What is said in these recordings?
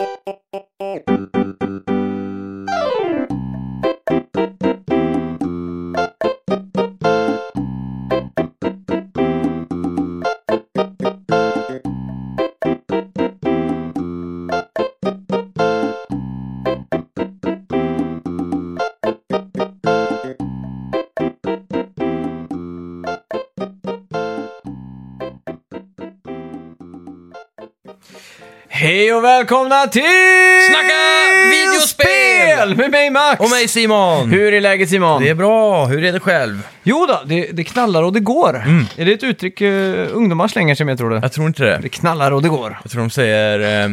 Thank. Hej och välkomna till Snacka videospel! Med mig Max! Och mig Simon! Hur är läget Simon? Det är bra, hur är det själv? Jo då, det, det knallar och det går. Är det ett uttryck uh, ungdomar slänger sig med tror du? Jag tror inte det. Det knallar och det går. Jag tror de säger... Eh,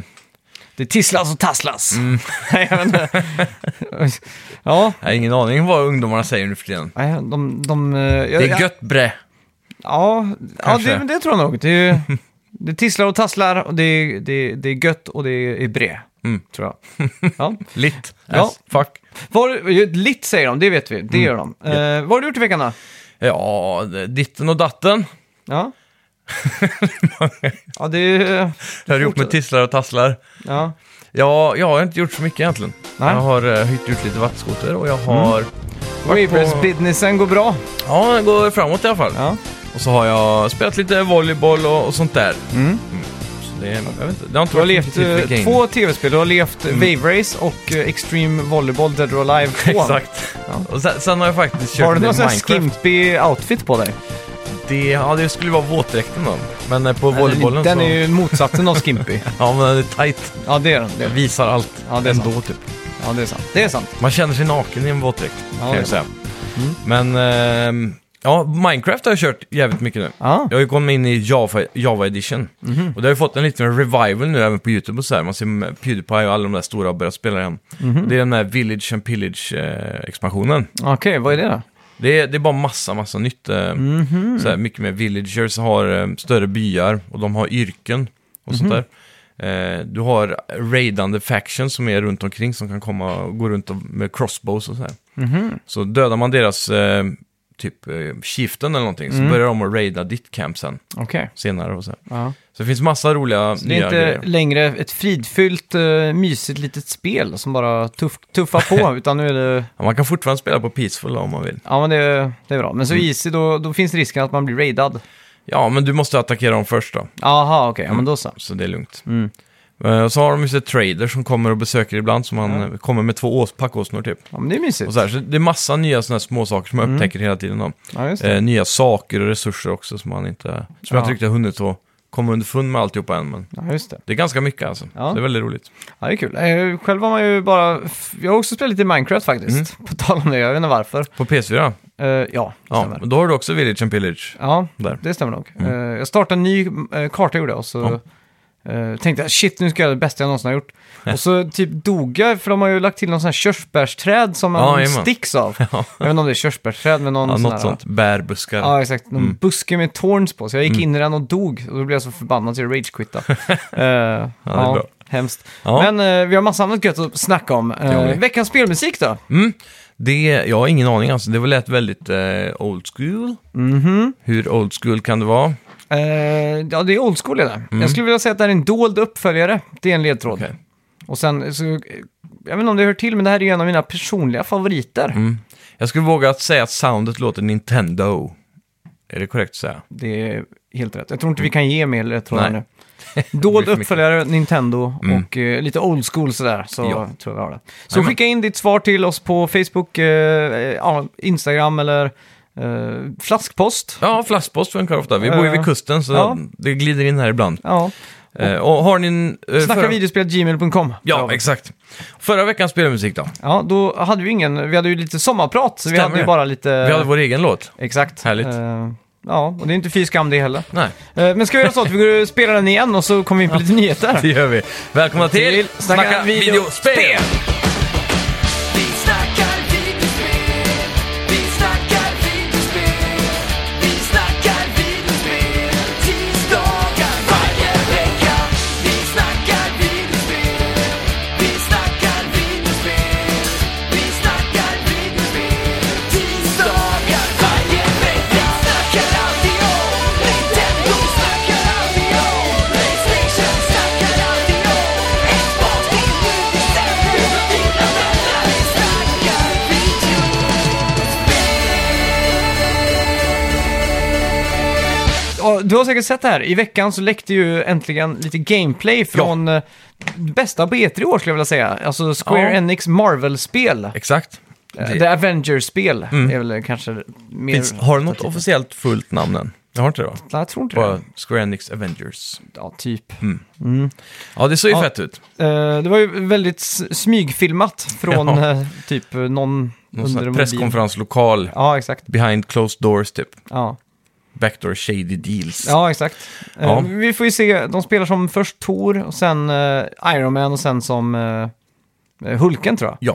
Det tisslas och tasslas. Nej, jag vet inte. ja, jag har ingen aning vad ungdomarna säger nu för tiden. nej, de... de eh, ja, Det är gött bre. Ja, ja Kanske. det, det tror jag nog. Det, är, det tisslar och tasslar och det, det, det är gött och det är bre. Mm. Tror jag. Ja. Lit. Ja. As fuck. Vad, litt säger de, det vet vi. Det gör de. Eh, vad har du gjort i veckan då? Ja, ditten och datten. Ja. ja, det är... Det har gjort med tisslar och tasslar. Ja. Ja, jag har inte gjort så mycket egentligen. Nej. Jag har uh, hyrt ut lite vattenskoter och jag har... varit Wavers-businessen går bra. Ja, det går framåt i alla fall. Ja. Och så har jag spelat lite volleyboll och, och sånt där. Mm. Så det, jag vet inte, det har inte Du har varit levt eh, game. två tv-spel. Du har levt Wave Race och eh, Extreme Volleyball Dead or Alive 2. Exakt. Och sen, sen har jag faktiskt kört Har du någon sån här skimpy outfit på dig? Det, ja, det skulle vara våtdräkten då. Men eh, på volleybollen Den så... är ju motsatsen av skimpy. Ja, men den är tight. Ja, det är den. Det är, Den visar allt Ja, det är ändå, typ. ja, det är sant. Det är sant. Man känner sig naken i en våtdräkt, Ja, kan det är jag säga. Men, ehm, ja, Minecraft har jag kört jävligt mycket nu. Ja. Jag har ju kommit in i Java, Java Edition. Mhm. Och det har ju fått en liten revival nu även på YouTube och så här. Man ser Pewdiepie och alla de där stora har börjat spela igen. Mhm. Och det är den där Village and Pillage-expansionen. Okej, vad är det då? Det är, det är bara massa, massa nytt. Eh, Mhm. så här, mycket mer villagers har eh, större byar och de har yrken och sånt Mhm. där. Eh, du har raidande factions som är runt omkring som kan komma och gå runt och- med crossbows och så här. Mhm. Så dödar man deras eh, typ eh, chieftain eller någonting Mm. så börjar de att raida ditt camp sen Okej. senare och så här. Ja. Så det finns massa roliga Det är nya inte grejer. längre ett fridfyllt, uh, mysigt litet spel som bara tuff, tuffar på, utan nu är det... Ja, man kan fortfarande spela på peaceful då, om man vill. Ja, men det, det är bra. Men så Mm. easy, då, då finns risken att man blir raidad. Ja, men du måste attackera dem först då. Jaha, okej. Ja, men då så. Så det är lugnt. Mm. Eh, Och så har de ju så trader som kommer och besöker ibland, som man eh, kommer med två ås, packåsnor typ. Ja, men det är mysigt. Och så, här, så det är massa nya sådana här små saker som jag upptäcker hela tiden. Då. Ja, just det. Eh, nya saker och resurser också som man inte, som jag Ja. inte riktigt har hunnit att komma underfund med alltihopa än. Men Ja, just det. det är ganska mycket alltså. Ja. Det är väldigt roligt. Ja, det är kul. Eh, Själv har man ju bara... Jag har också spelat lite Minecraft faktiskt. På tal om det, jag vet inte varför. På PS4? Eh, ja, det Ja, stämmer. och då har du också Village and Pillage. Ja, Där. det stämmer nog. Eh, jag startade en ny eh, karta gjorde jag och så eh, tänkte jag shit nu ska jag göra det bästa jag någonsin har gjort. och så typ dog jag för de har ju lagt till någon sån här körsbärsträd som man Ja, jajamän. sticks av. Ja. Jag vet inte om det är körsbärsträd med någon Ja, sån något här, sånt. Bärbuskar. Ja, exakt. Någon Mm. buske med torns på. Så jag gick in i den och dog. Och då blev jag så förbannad så jag ragequittade. uh, ja, bra. Hemskt. Ja. Men eh, vi har massa annat gött att snacka om. Har vi. veckans spelmusik då? Mm. Det, jag har ingen aning alltså. Det var lät väldigt eh, old school. Mhm. Hur old school kan det vara? Eh, ja, det är old school det. Jag skulle vilja säga att det här är en dold uppföljare. Det är en ledtråd. Mm. Okej. Och sen, så, jag vet inte om det hör till, men det här är ju en av mina personliga favoriter. Mm. Jag skulle våga att säga att soundet låter Nintendo. Är det korrekt att säga? Det är helt rätt. Jag tror inte vi kan ge mer ledtrådar Nej. nu. Dold uppföljare, Nintendo Mm. och eh, lite old school sådär. Så Ja. tror jag vi har det. Så Jajamän. skicka in ditt svar till oss på Facebook, eh, ja, Instagram eller eh, flaskpost. Ja, flaskpost funkar ofta. Vi bor ju vid kusten så ja. det glider in här ibland. Ja, Eh, och har ni en... eh, snacka förra- videospel.gmail.com. Ja, exakt. Förra veckans spelmusik då? Ja, då hade vi ingen, vi hade ju lite sommarprat, så vi hade ju bara lite... Vi hade vår egen låt. Exakt. Härligt. Eh, ja, och det är inte fy skam det heller. Nej, men ska vi göra så att vi går och spelar den igen och så kommer vi in på lite nyheter? det gör vi. Välkomna till Till Snacka Snacka videospel! Vi du har säkert sett det här. I veckan så läckte ju äntligen lite gameplay från ja. bästa på E3 i år skulle jag vilja säga. Alltså Square Ja. Enix Marvel-spel. Exakt. Eh, Det- The Avengers-spel Mm. är väl kanske mer... Finns, har du något officiellt fullt namn än? Jag har inte det va? Nej, jag tror inte Bara det. Square Enix Avengers. Ja, typ. Ja, det såg ju Ja. fett ut. Eh, det var ju väldigt s- smygfilmat från Ja. eh, typ eh, någon Någon sån under här en presskonferenslokal. Ja, exakt. Behind closed doors typ. Ja, Backdoor shady deals. ja exakt. Eh, Ja. vi får ju se, de spelar som först Thor, och sen eh, Iron Man och sen som eh, Hulken tror jag. Ja.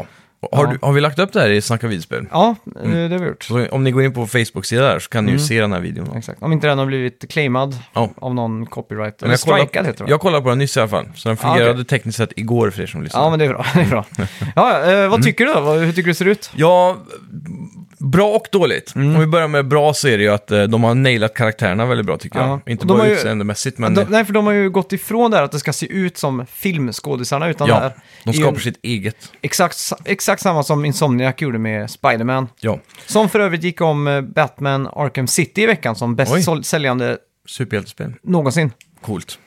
Har, Ja. Du, har vi lagt upp det här i Snacka vidspel? Ja, eh, Mm. det har vi gjort. Så om ni går in på Facebook-sidan där så kan ni ju Mm. se den här videon. Exakt. Om inte den har blivit claimad Ja. av någon copyright. Eller jag, kollade, strikad heter det. jag kollade på den nyss i alla fall, så den Ja, okej. fungerade tekniskt sett igår för er som lyssnar. Ja, men det är bra. Det är bra. Ja, eh, Mm. vad tycker du då? Vad- Hur tycker du det ser ut? Ja, bra och dåligt. Mm. Om vi börjar med bra så är det ju att eh, de har nailat karaktärerna väldigt bra tycker Ja. jag. Inte Och de bara har ju- utseendemässigt, men de, nej, för de har ju gått ifrån det här att det ska se ut som filmskådisarna, utan det ja, här de är ju skapar sitt eget. exakt, exakt samma som Insomniac gjorde med Spider-Man. Ja, Som för övrigt gick om eh, Batman Arkham City i veckan som bäst Oj. sål- säljande superhjältespel. någonsin. Coolt.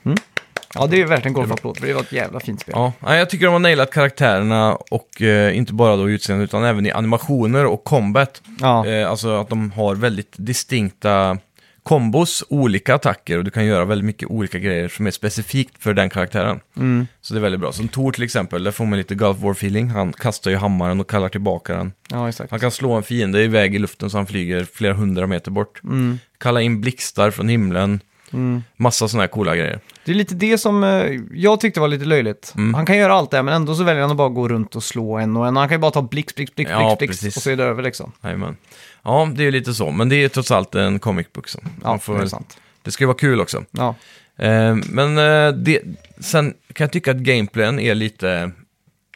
Ja, det är ju värt en golfapplåd, för det var ett jävla fint spel. Ja, nej, jag tycker de har nailat karaktärerna och eh, inte bara då i utseende utan även i animationer och combat. Ja. Eh, alltså att de har väldigt distinkta kombos, olika attacker och du kan göra väldigt mycket olika grejer som är specifikt för den karaktären. Mm. Så det är väldigt bra. Som Tor till exempel, där får man lite Gulf War-feeling. Han kastar ju hammaren och kallar tillbaka den. ja. Han kan slå en fiende iväg i luften så han flyger flera hundra meter bort. Mm. Kalla in blixtar från himlen. Mm. Massa sådana här coola grejer. Det är lite det som eh, jag tyckte var lite löjligt. Mm. Han kan göra allt det här, men ändå så väljer han att bara gå runt och slå en och en. Han kan ju bara ta blixt, blixt, blixt, Ja, blixt precis. och så är det över liksom. Jajamän. Ja, det är ju lite så. Men det är trots allt en comic book. Så. Ja, Man får det är väl- sant. det ska ju vara kul också. Ja. Eh, men eh, det, sen kan jag tycka att gameplayen är lite...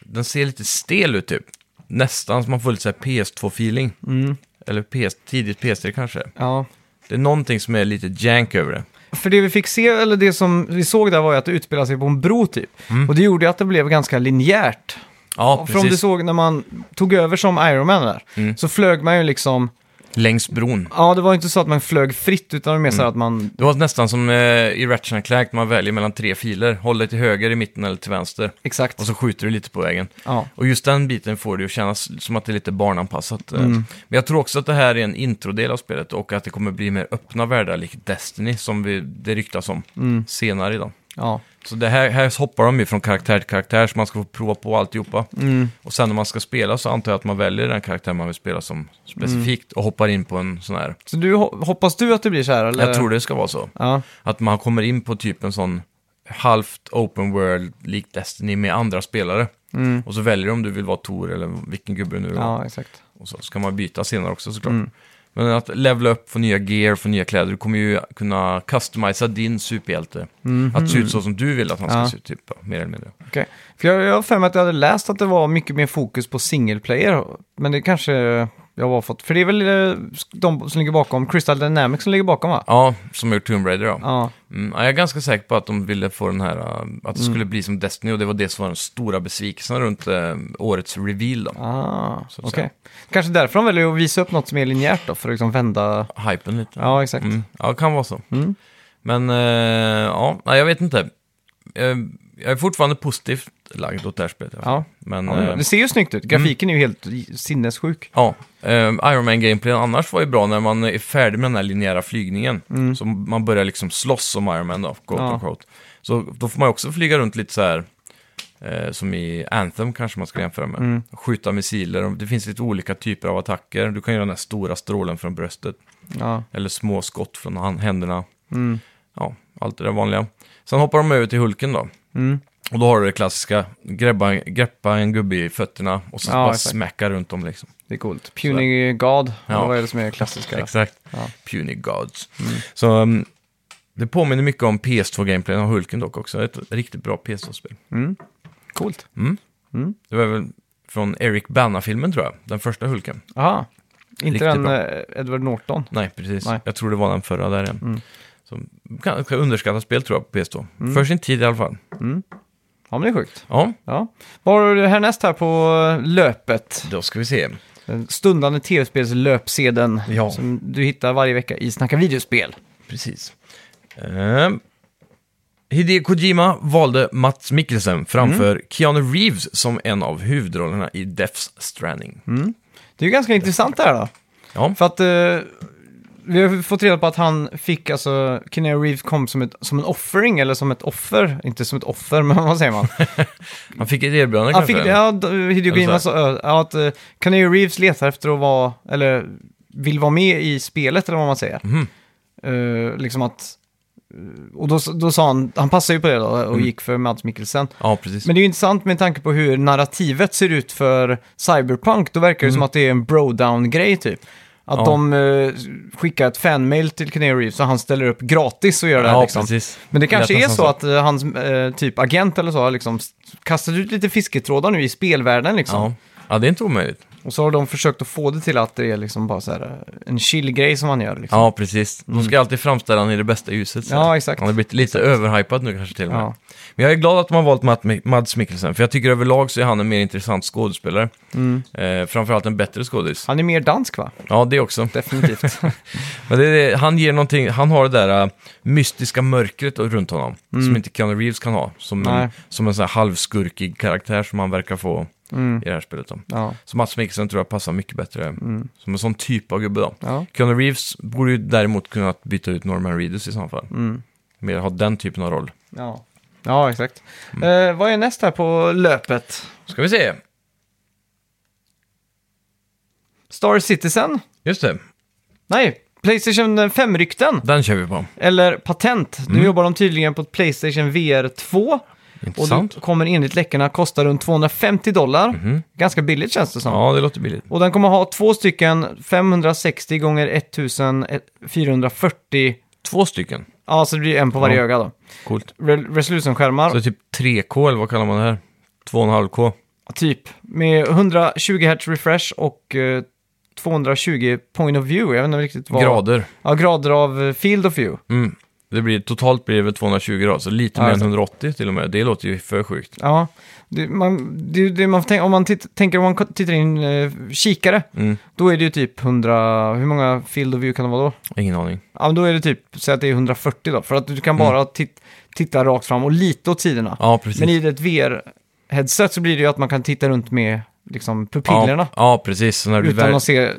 Den ser lite stel ut typ. Nästan som man får lite så här PS2-feeling. Mm. Eller PS, tidigt PS3 kanske. ja. Det är någonting som är lite jank över det. För det vi fick se, eller det som vi såg där var ju att det utspelade sig på en bro typ. Mm. Och det gjorde ju att det blev ganska linjärt. Ja, För om du såg när man tog över som Iron Man där, Mm. så flög man ju liksom, Längs bron. ja det var inte så att man flög fritt utan det var mer Mm. så att man, Det var nästan som eh, i Ratchet Clank man väljer mellan tre filer. Håller till höger, i mitten eller till vänster. exakt. Och så skjuter du lite på vägen. Ja. Och just den biten får det ju kännas som att det är lite barnanpassat. eh. Mm. Men jag tror också att det här är en introdel av spelet och att det kommer bli mer öppna världar, likt Destiny, som vi, det ryktas om Mm. senare idag. Ja. Så det här, här hoppar de ju från karaktär till karaktär, så man ska få prova på alltihopa. Mm. Och sen när man ska spela så antar jag att man väljer den karaktär man vill spela som specifikt och hoppar in på en sån här. Så du, ho- hoppas du att det blir så här eller? Jag tror det ska vara så. Ja. Att man kommer in på typ en sån halvt open world, likt Destiny, med andra spelare. Mm. Och så väljer du om du vill vara Tor eller vilken gubbe du vill vara. Ja, exakt. Och så ska man byta senare också såklart. Mm. Men att levela upp, få nya gear, få nya kläder, du kommer ju kunna customisa din superhjälte. Mhm. Att se ut så som du vill att han ska Ja. se ut, typ, mer eller mindre. Okej. För jag, jag har för mig att jag hade läst att det var mycket mer fokus på single player. Men det kanske jag har fått. För det är väl eh, de som ligger bakom, Crystal Dynamics som ligger bakom va? Ja, som har gjort Tomb Raider då. Ja. Mm, ja, jag är ganska säker på att de ville få den här, uh, att det Mm. skulle bli som Destiny och det var det som var den stora besvikelsen runt uh, årets reveal då. Ah, Så att okej. säga. Kanske därför de väljer att visa upp något som är linjärt då, för att liksom vända... Hypen lite. Ja, exakt. Mm, ja, kan vara så. Mm. Men, uh, ja, nej, jag vet inte. Eh, jag är fortfarande positivt lagd åt det här spelet. i alla fall. Ja. Men, Ja, eh, det ser ju snyggt ut. Grafiken är ju helt sinnessjuk. Ja, eh, Iron Man gameplayen annars var ju bra när man är färdig med den här linjära flygningen. Så man börjar liksom slåss som Iron Man då, quote Ja. unquote. Så då får man ju också flyga runt lite så här, eh, som i Anthem kanske man ska jämföra med. Mm. Skjuta missiler, och det finns lite olika typer av attacker. Du kan göra den här stora strålen från bröstet, Ja. eller små skott från hand- händerna. Mm. Ja, allt det där vanliga. Sen hoppar de över till Hulken då. Mm. Och då har du det klassiska, greppa, greppa en gubbe i fötterna och så Ja, bara exakt. smäcka runt dem liksom. Det är coolt. Puny God, Ja. vad är det som är klassiska? Exakt. Ja. Puny Gods. Så um, det påminner mycket om PS2-gameplayen av Hulken dock också. Ett riktigt bra PS2-spel. Mm. Coolt. Det var väl från Eric Bana-filmen tror jag, den första Hulken. Aha. Inte Riktigt den bra. eh, Edward Norton? Nej, precis. Nej. Jag tror det var den förra där igen. Mm. Så, ganska underskattat spel tror jag på PS2. För sin tid i alla fall. Ja, men det är sjukt. Ja, Ja. Vad har du härnäst här på eh, löpet? då ska vi se. Den stundande tv-spelslöpsedeln Ja. som du hittar varje vecka i Snacka videospel. Precis. Eh, Hideo Kojima valde Mats Mikkelsen framför Mm. Keanu Reeves som en av huvudrollerna i Death's Stranding. Det är ju ganska intressant det här då. Ja, För att eh, vi har fått reda på att han fick, alltså, Keanu Reeves kom som, ett, som en offering, eller som ett offer. Inte som ett offer, men vad säger man? han fick ett erbjudande Han kanske? fick, ja, Hideo sa ja, att uh, Keanu Reeves letar efter att vara, eller vill vara med i spelet, eller vad man säger. Mhm. Eh, liksom att, eh, och då, då sa han, han passade ju på det då och Mm. gick för Mads Mikkelsen. Ja, precis. Men det är ju intressant med tanke på hur narrativet ser ut för Cyberpunk. Då verkar det som att det är en bro-down-grej typ. Att. Ja. de eh, skickar ett fanmail till Keanu Reeves och han ställer upp gratis och gör det här ja, liksom. precis. Men det kanske Lät är nästan så att eh, hans eh, typ agent eller så har liksom kastat ut lite fisketrådar nu i spelvärlden liksom. Ja. ja, det är inte omöjligt. Och så har de försökt att få det till att det är liksom bara så här eh, en chill-grej som han gör liksom. Ja, precis. De ska alltid framställa honom i det bästa ljuset. så. Ja, exakt. Han har blivit lite överhypad nu kanske till och med. Ja. Men jag är glad att de har valt Matt, Mads Mikkelsen, för jag tycker överlag så är han en mer intressant skådespelare. Mm. Eh, framförallt en bättre skådis. Han är mer dansk va? Ja, det också. Definitivt. Men det är, han ger någonting, han har det där uh, mystiska mörkret runt honom, som inte Keanu Reeves kan ha. Som Mm. Nej. en, som en sån här halvskurkig karaktär som han verkar få Mm. i det här spelet. Då. Ja. Så Mats Mikkelsen tror jag passar mycket bättre som en sån typ av gubbe då. Ja. Keanu Reeves borde ju däremot kunna byta ut Norman Reedus i så fall. Mm. Mer ha den typen av roll. Ja. Ja, exakt. Mm. Eh, vad är näst här på löpet? Ska vi se. Star Citizen? Just det, Nej, Playstation 5-rykten. den kör vi på. Eller patent. Nu Mm. jobbar de tydligen på ett Playstation VR 2. Och Intressant. det kommer enligt läckorna kosta runt 250 dollar. Ganska billigt känns det som. Mhm. Ja, det låter billigt. Och den kommer ha två stycken 560 gånger 1440. Två stycken. Ja, så det blir en på varje Ja. öga då. Coolt. Re- Resolution-skärmar. Så typ 3K, eller vad kallar man det här? 2,5K. Typ. Med 120 Hz refresh och eh, 220 point of view. Jag vet inte riktigt vad... Grader. Ja, grader av eh, field of view. Mm. Det blir, totalt blir det väl 220 då, så lite Ja, mer än exakt. 180 till och med. Det låter ju för sjukt. Ja, det, man, det, det man tänka, om man titt, tänker om man tittar in eh, kikare, Mm. då är det ju typ 100, hur många field of view kan det vara då? Ingen aning. Ja, men då är det typ, säg att det är 140 då, för att du kan bara tit, titta rakt fram och lite åt sidorna. Mm. Ja, precis. men i ett VR-headset så blir det ju att man kan titta runt med liksom pupillerna, Ja, ja, precis. Så när du utan väl... att se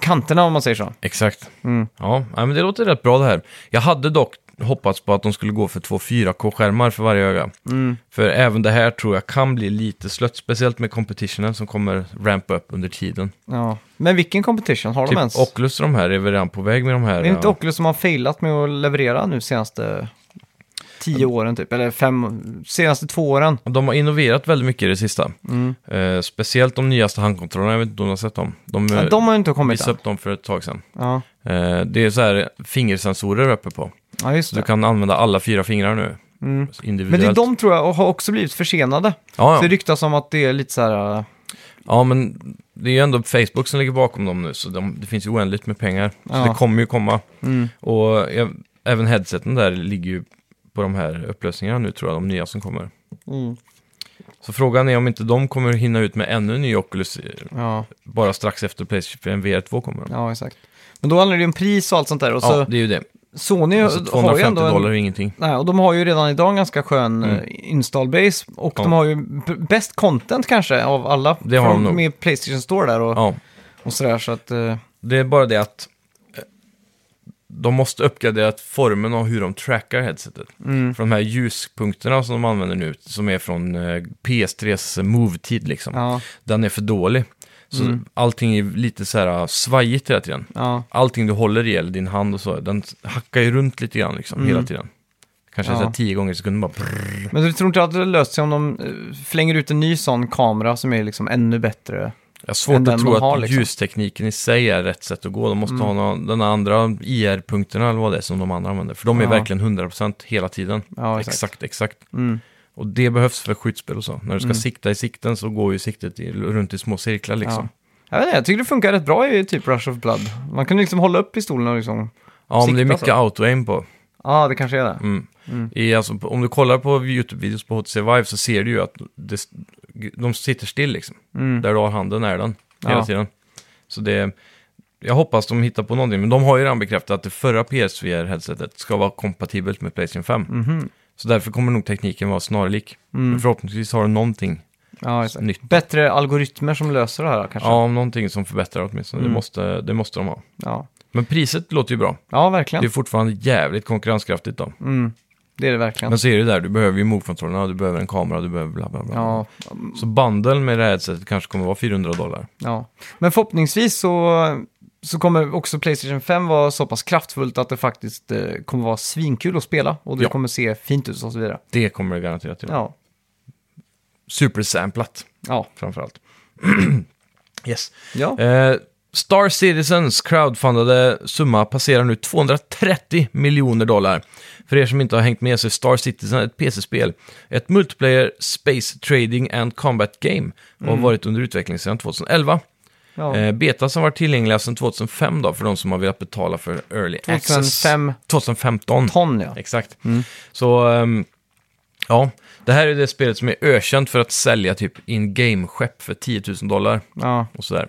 kanterna om man säger så. Exakt. Mm. Ja, men det låter rätt bra det här. Jag hade dock hoppats på att de skulle gå för två 4K-skärmar för varje öga. Mm. För även det här tror jag kan bli lite slött, speciellt med competitionen som kommer rampa upp under tiden. Ja. Men vilken competition har de Typ ens? Oculus och de här är väl redan på väg med de här. Det är inte ja. Oculus som har failat med att leverera nu senaste tio åren typ, eller fem, senaste två åren. De har innoverat väldigt mycket i det sista. Mm. Eh, speciellt de nyaste handkontrollerna, jag vet inte om du har sett dem. De, Ja, eh, de har inte kommit visade än. upp dem för ett tag sedan. Ja. Eh, det är så här fingersensorer uppe på. ja, just det. du kan använda alla fyra fingrar nu. Mm. Men det är de tror jag har också blivit försenade. Ja, Så det ja. ryktas om att det är lite så här... äh, ja, men det är ju ändå Facebook som ligger bakom dem nu, så de, det finns ju oändligt med pengar. Så Ja. det kommer ju komma. Mm. Och jag, även headseten där ligger ju på de här upplösningarna nu, tror jag, de nya som kommer. Mm. Så frågan är om inte de kommer hinna ut med ännu en ny Oculus eh, Ja, bara strax efter Playstation VR 2 kommer. de. ja, exakt. Men då handlar det ju om pris och allt sånt där. Och så Ja, det är ju det. Sony Alltså har ju 250 ändå en, dollar är ingenting. Nej, och de har ju redan idag en ganska skön Mm. mm. install base. Och Ja. de har ju bäst content kanske av alla. Det har de nog. Med Playstation Store där och, Ja, och sådär. Så att, eh, det är bara det att eh, de måste uppgradera formen av hur de trackar headsetet. mm, För de här ljuspunkterna som de använder nu, som är från eh, PS3s Move-tid liksom, ja, den är för dålig. Så Mm. allting är lite så här uh, svajigt hela tiden. ja, Allting du håller i, eller din hand och så, den hackar ju runt lite grann liksom, Mm. hela tiden. Kanske Ja. så här tio gånger i sekunden bara brrr. Men du tror inte att det löst sig om de eh, flänger ut en ny sån kamera som är liksom ännu bättre? Jag har svårt att tro att har, liksom. ljustekniken i sig är rätt sätt att gå. De måste Mm. ha någon, den andra IR-punkterna eller vad det är som de andra använder. För de är Ja. verkligen 100% hela tiden. Ja, exakt. exakt, exakt. Mm. Och det behövs för skyddsspel och så. När du ska Mm. sikta i sikten så går ju siktet i, runt i små cirklar liksom. Jag, vet inte, jag tycker det funkar rätt bra i typ Rush of Blood. Man kan liksom hålla upp pistolen och liksom... Ja, men det är mycket auto-aim på. Ja, det kanske är det. Mm. Mm. I, alltså, om du kollar på YouTube-videos på HTC Vive så ser du ju att det, de sitter still liksom. Mm. Där du har handen är den hela Ja. tiden. Så det, jag hoppas de hittar på någonting, men de har ju redan bekräftat att det förra PSVR-headsetet ska vara kompatibelt med Playstation 5. Mhm. Så därför kommer nog tekniken vara snarlik. Mm. Men förhoppningsvis har de någonting, Ja, exakt. Nytt. Bättre algoritmer som löser det här kanske. ja, någonting som förbättrar åtminstone. Mm. Det, måste, det måste de ha. Ja, Men priset låter ju bra. ja verkligen. Det är fortfarande jävligt konkurrenskraftigt då. Mm. Det är det verkligen. Men så är det där, du behöver ju move-kontrollerna, du behöver en kamera, du behöver bla bla bla. Ja, Så bundle med det här headsetet kanske kommer vara 400 dollar. ja. Men förhoppningsvis så, så kommer också Playstation 5 vara så pass kraftfullt att det faktiskt eh, kommer vara svinkul att spela. Och det Ja. kommer se fint ut och så vidare. Det kommer det garanterat till. Ja, Supersamplat ja. framförallt. yes. ja. Eh, Star Citizens crowdfundade summa passerar nu 230 miljoner dollar. För er som inte har hängt med så är Star Citizen ett PC-spel. Ett multiplayer space trading and combat game och har varit under utveckling sedan 2011. ja. Eh, betas har varit tillgängliga sedan 2005 då, för de som har velat betala för early access. 2005 2015. ton ja. Exakt. Så, ehm, ja, det här är det spelet som är ökänt för att sälja typ in-game-skepp för 10 000 dollar Ja, och sådär.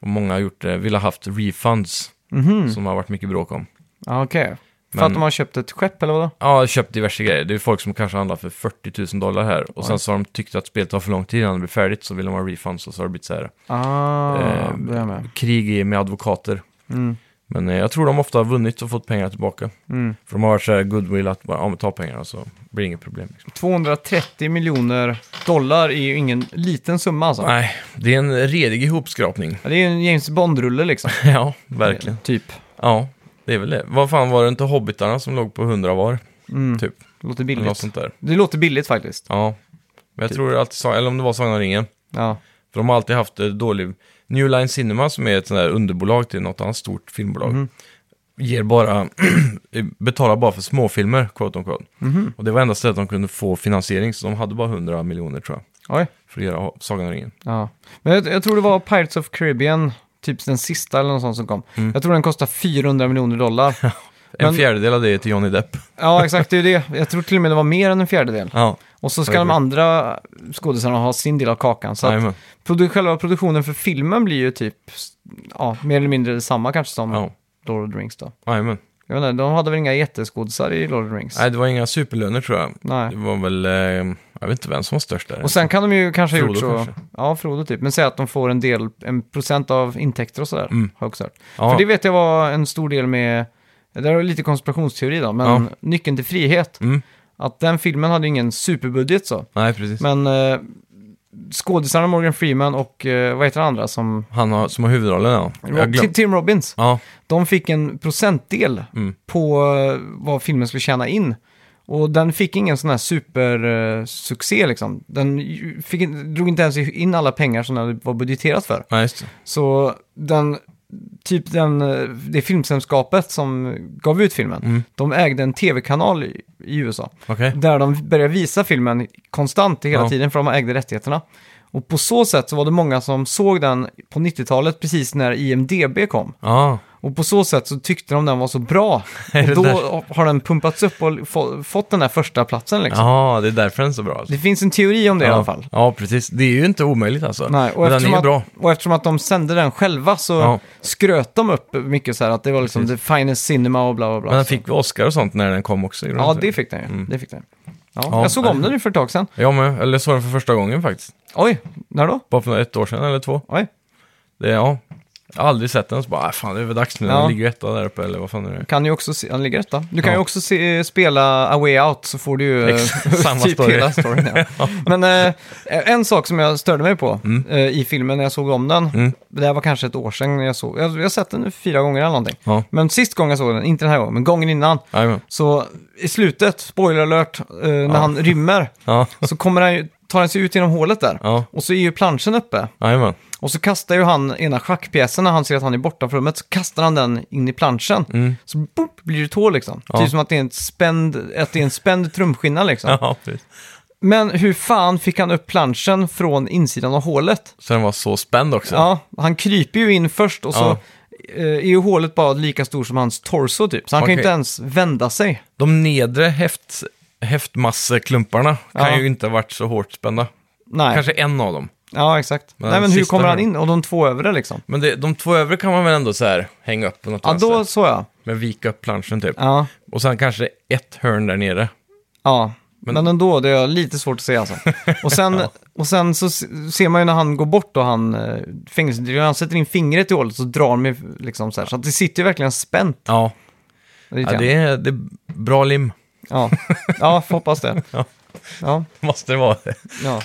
Och många har gjort det, vill ha haft refunds, Mhm. som har varit mycket bråk om. ja okej. För Men- att de har köpt ett skepp eller vadå? Ja, köpt diverse grejer. Det är folk som kanske handlar för 40 000 dollar här. Och sen så har de tyckt att spelet tar för lång tid innan det blir färdigt, så vill de ha refunds och så har det blivit så här. Ah, Eh, det är med. Krig i- med advokater. Mm. Men eh, jag tror de ofta har vunnit och fått pengar tillbaka. Mm. För de har varit så här goodwill att bara, ja, men ta pengarna så blir det inget problem. Liksom. 230 miljoner dollar är ju ingen liten summa alltså. Nej, det är en redig ihopskrapning. Ja, Det är ju en James Bond-rulle liksom. ja, verkligen. Typ. Ja, det är väl det. Vad fan var det inte Hobbitarna som låg på 100 var? Mm. Typ. Det låter Eller något billigt. sånt där. Det låter billigt faktiskt. Ja. Men jag tror det alltid eller om det var Sagan om ringen. Ja. För de har alltid haft det dålig... New Line Cinema som är ett sånt där underbolag till något annat stort filmbolag. Mhm. Ger bara, betalar bara för småfilmer, quote on quote. Mhm. Och det var enda stället de kunde få finansiering, så de hade bara 100 miljoner tror jag. Oj. För att göra Sagan om ringen. Ja. Men jag, jag tror det var Pirates of Caribbean, typ den sista eller något sånt som kom. Mm. Jag tror den kostar 400 miljoner dollar. En Men- fjärdedel av det är till Johnny Depp. ja, exakt, det är ju det. Jag tror till och med det var mer än en fjärdedel. Ja, Och så ska de andra skådisarna ha sin del av kakan. Så att produ- själva produktionen för filmen blir ju typ, ja, mer eller mindre detsamma kanske som Ja, Lord of the Rings då. jajamän. Jag vet inte, de hade väl inga jätteskådisar i Lord of the Rings? Nej, det var inga superlöner tror jag. Nej. Det var väl, eh, jag vet inte vem som var störst där. Och sen kan de ju kanske ha gjort så, kanske. ja Frodo typ, men säg att de får en del, en procent av intäkter och sådär, Mm. har jag också hört. ja, För det vet jag var en stor del med, det är lite konspirationsteori då, men Ja. Nyckeln till frihet, mm, att den filmen hade ingen superbudget så, nej, precis. men eh, skådisarna Morgan Freeman och eh, vad heter den andra som, Han har, som har huvudrollen, ja. Jag Tim, Robbins, Ja, de fick en procentdel mm. på eh, vad filmen skulle tjäna in. Och den fick ingen sån här supersuccé liksom. Den ju- fick, in- drog inte ens in alla pengar som den var budgeterat för. ja just det. Så den, typ den, eh, det filmsällskapet som gav ut filmen, Mm. de ägde en tv-kanal i, i USA. Okej. Där de började visa filmen konstant hela Ja. tiden för de ägde rättigheterna. Och på så sätt så var det många som såg den på 90-talet precis när IMDB kom. Ja, Och på så sätt så tyckte de den var så bra. Och då där? har den pumpats upp och få, fått den här första platsen liksom. ja, det är därför den är så bra. Alltså. Det finns en teori om det ja. i alla fall. Ja, precis. Det är ju inte omöjligt alltså. Nej, och, Men den är att, bra. och eftersom att de sände den själva så Ja. skröt de upp mycket så här att det var liksom Precis. the finest cinema och bla bla bla. Men den fick Oscar och sånt när den kom också? Ja, det fick den ju. Mm. Det fick den. Ja, Ja, jag såg om den ju för ett tag sedan. Jag med. Eller såg den för första gången faktiskt. Oj, när då? Bara för ett år sedan eller två. Oj. Det, ja. Jag har aldrig sett den, så bara, ah, fan det är väl dags nu. Ja. Den ligger ju etta där uppe, eller vad fan är det? Kan ju också se, han ligger då. Du kan Ja. ju också se, spela A Way Out så får du ju eh, samma typ story. hela storyn. Ja. Men eh, en sak som jag störde mig på eh, i filmen när jag såg om den, Mm. det här var kanske ett år sedan när jag såg, jag, jag har sett den fyra gånger eller någonting. Ja, Men sist gången jag såg den, inte den här gången, men gången innan, jajamän. så i slutet, spoiler alert, eh, när han rymmer, Ja, så kommer han ju, tar han sig ut genom hålet där. ja, Och så är ju planschen uppe. jajamän. Och så kastar ju han ena schackpjäsen när han ser att han är borta från rummet, så kastar han den in i planschen. Mm. Så boop, blir det ett hål liksom. Ja. Typ som att det är en spänd, att det är en spänd trumskinna liksom. Ja, precis. Men hur fan fick han upp planschen från insidan av hålet? Så den var så spänd också. Ja, han kryper ju in först och så Ja. eh, är ju hålet bara lika stort som hans torso typ. Så han kan ju inte ens vända sig. De nedre häft, häftmasseklumparna kan Ja. ju inte ha varit så hårt spända. Nej, Kanske en av dem. Ja, exakt. Men Nej, men hur sista kommer han in? Och de två övre liksom? Men det, de två övre kan man väl ändå så här hänga upp på något Ja, vänster. då så ja. Med vika upp planschen typ. Ja, Och sen kanske ett hörn där nere. ja. Men, ändå, det är lite svårt att se alltså. Och sen, och sen så ser man ju när han går bort och han, eh, fängelsedrivaren, han sätter in fingret i hålet så drar med liksom så här. Så att det sitter ju verkligen spänt. Ja, lite ja grann. det, är, det är bra lim. Ja. ja, får hoppas det. Ja. Ja. Måste det vara. Ja.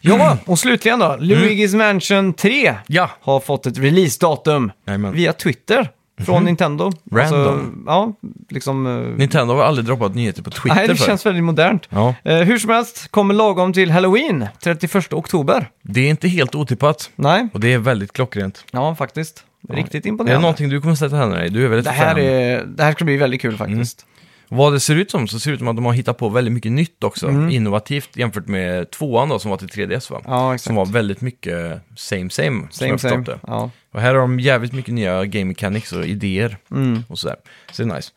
ja, och slutligen då. Luigi's Mansion 3 Ja, har fått ett releasedatum Jajamän. via Twitter från Nintendo. Mhm. Random. Alltså, ja, liksom... eh, Nintendo har aldrig droppat nyheter på Twitter Nej, det förr. känns väldigt modernt. Ja, Eh, hur som helst, kommer lagom till Halloween, 31 oktober. det är inte helt otippat. Nej, Och det är väldigt klockrent. ja faktiskt. Riktigt Är det imponerande. någonting du kommer sätta händerna i? Du är väl ett det, här är, det här ska bli väldigt kul faktiskt. Vad det ser ut som så ser det ut som att de har hittat på väldigt mycket nytt också. Mm. Innovativt jämfört med tvåan då som var till 3DS va? Ja, exakt. Som var väldigt mycket same same. Same, same. Ja. Och här har de jävligt mycket nya game mechanics och idéer Mm. och sådär. Så det är nice.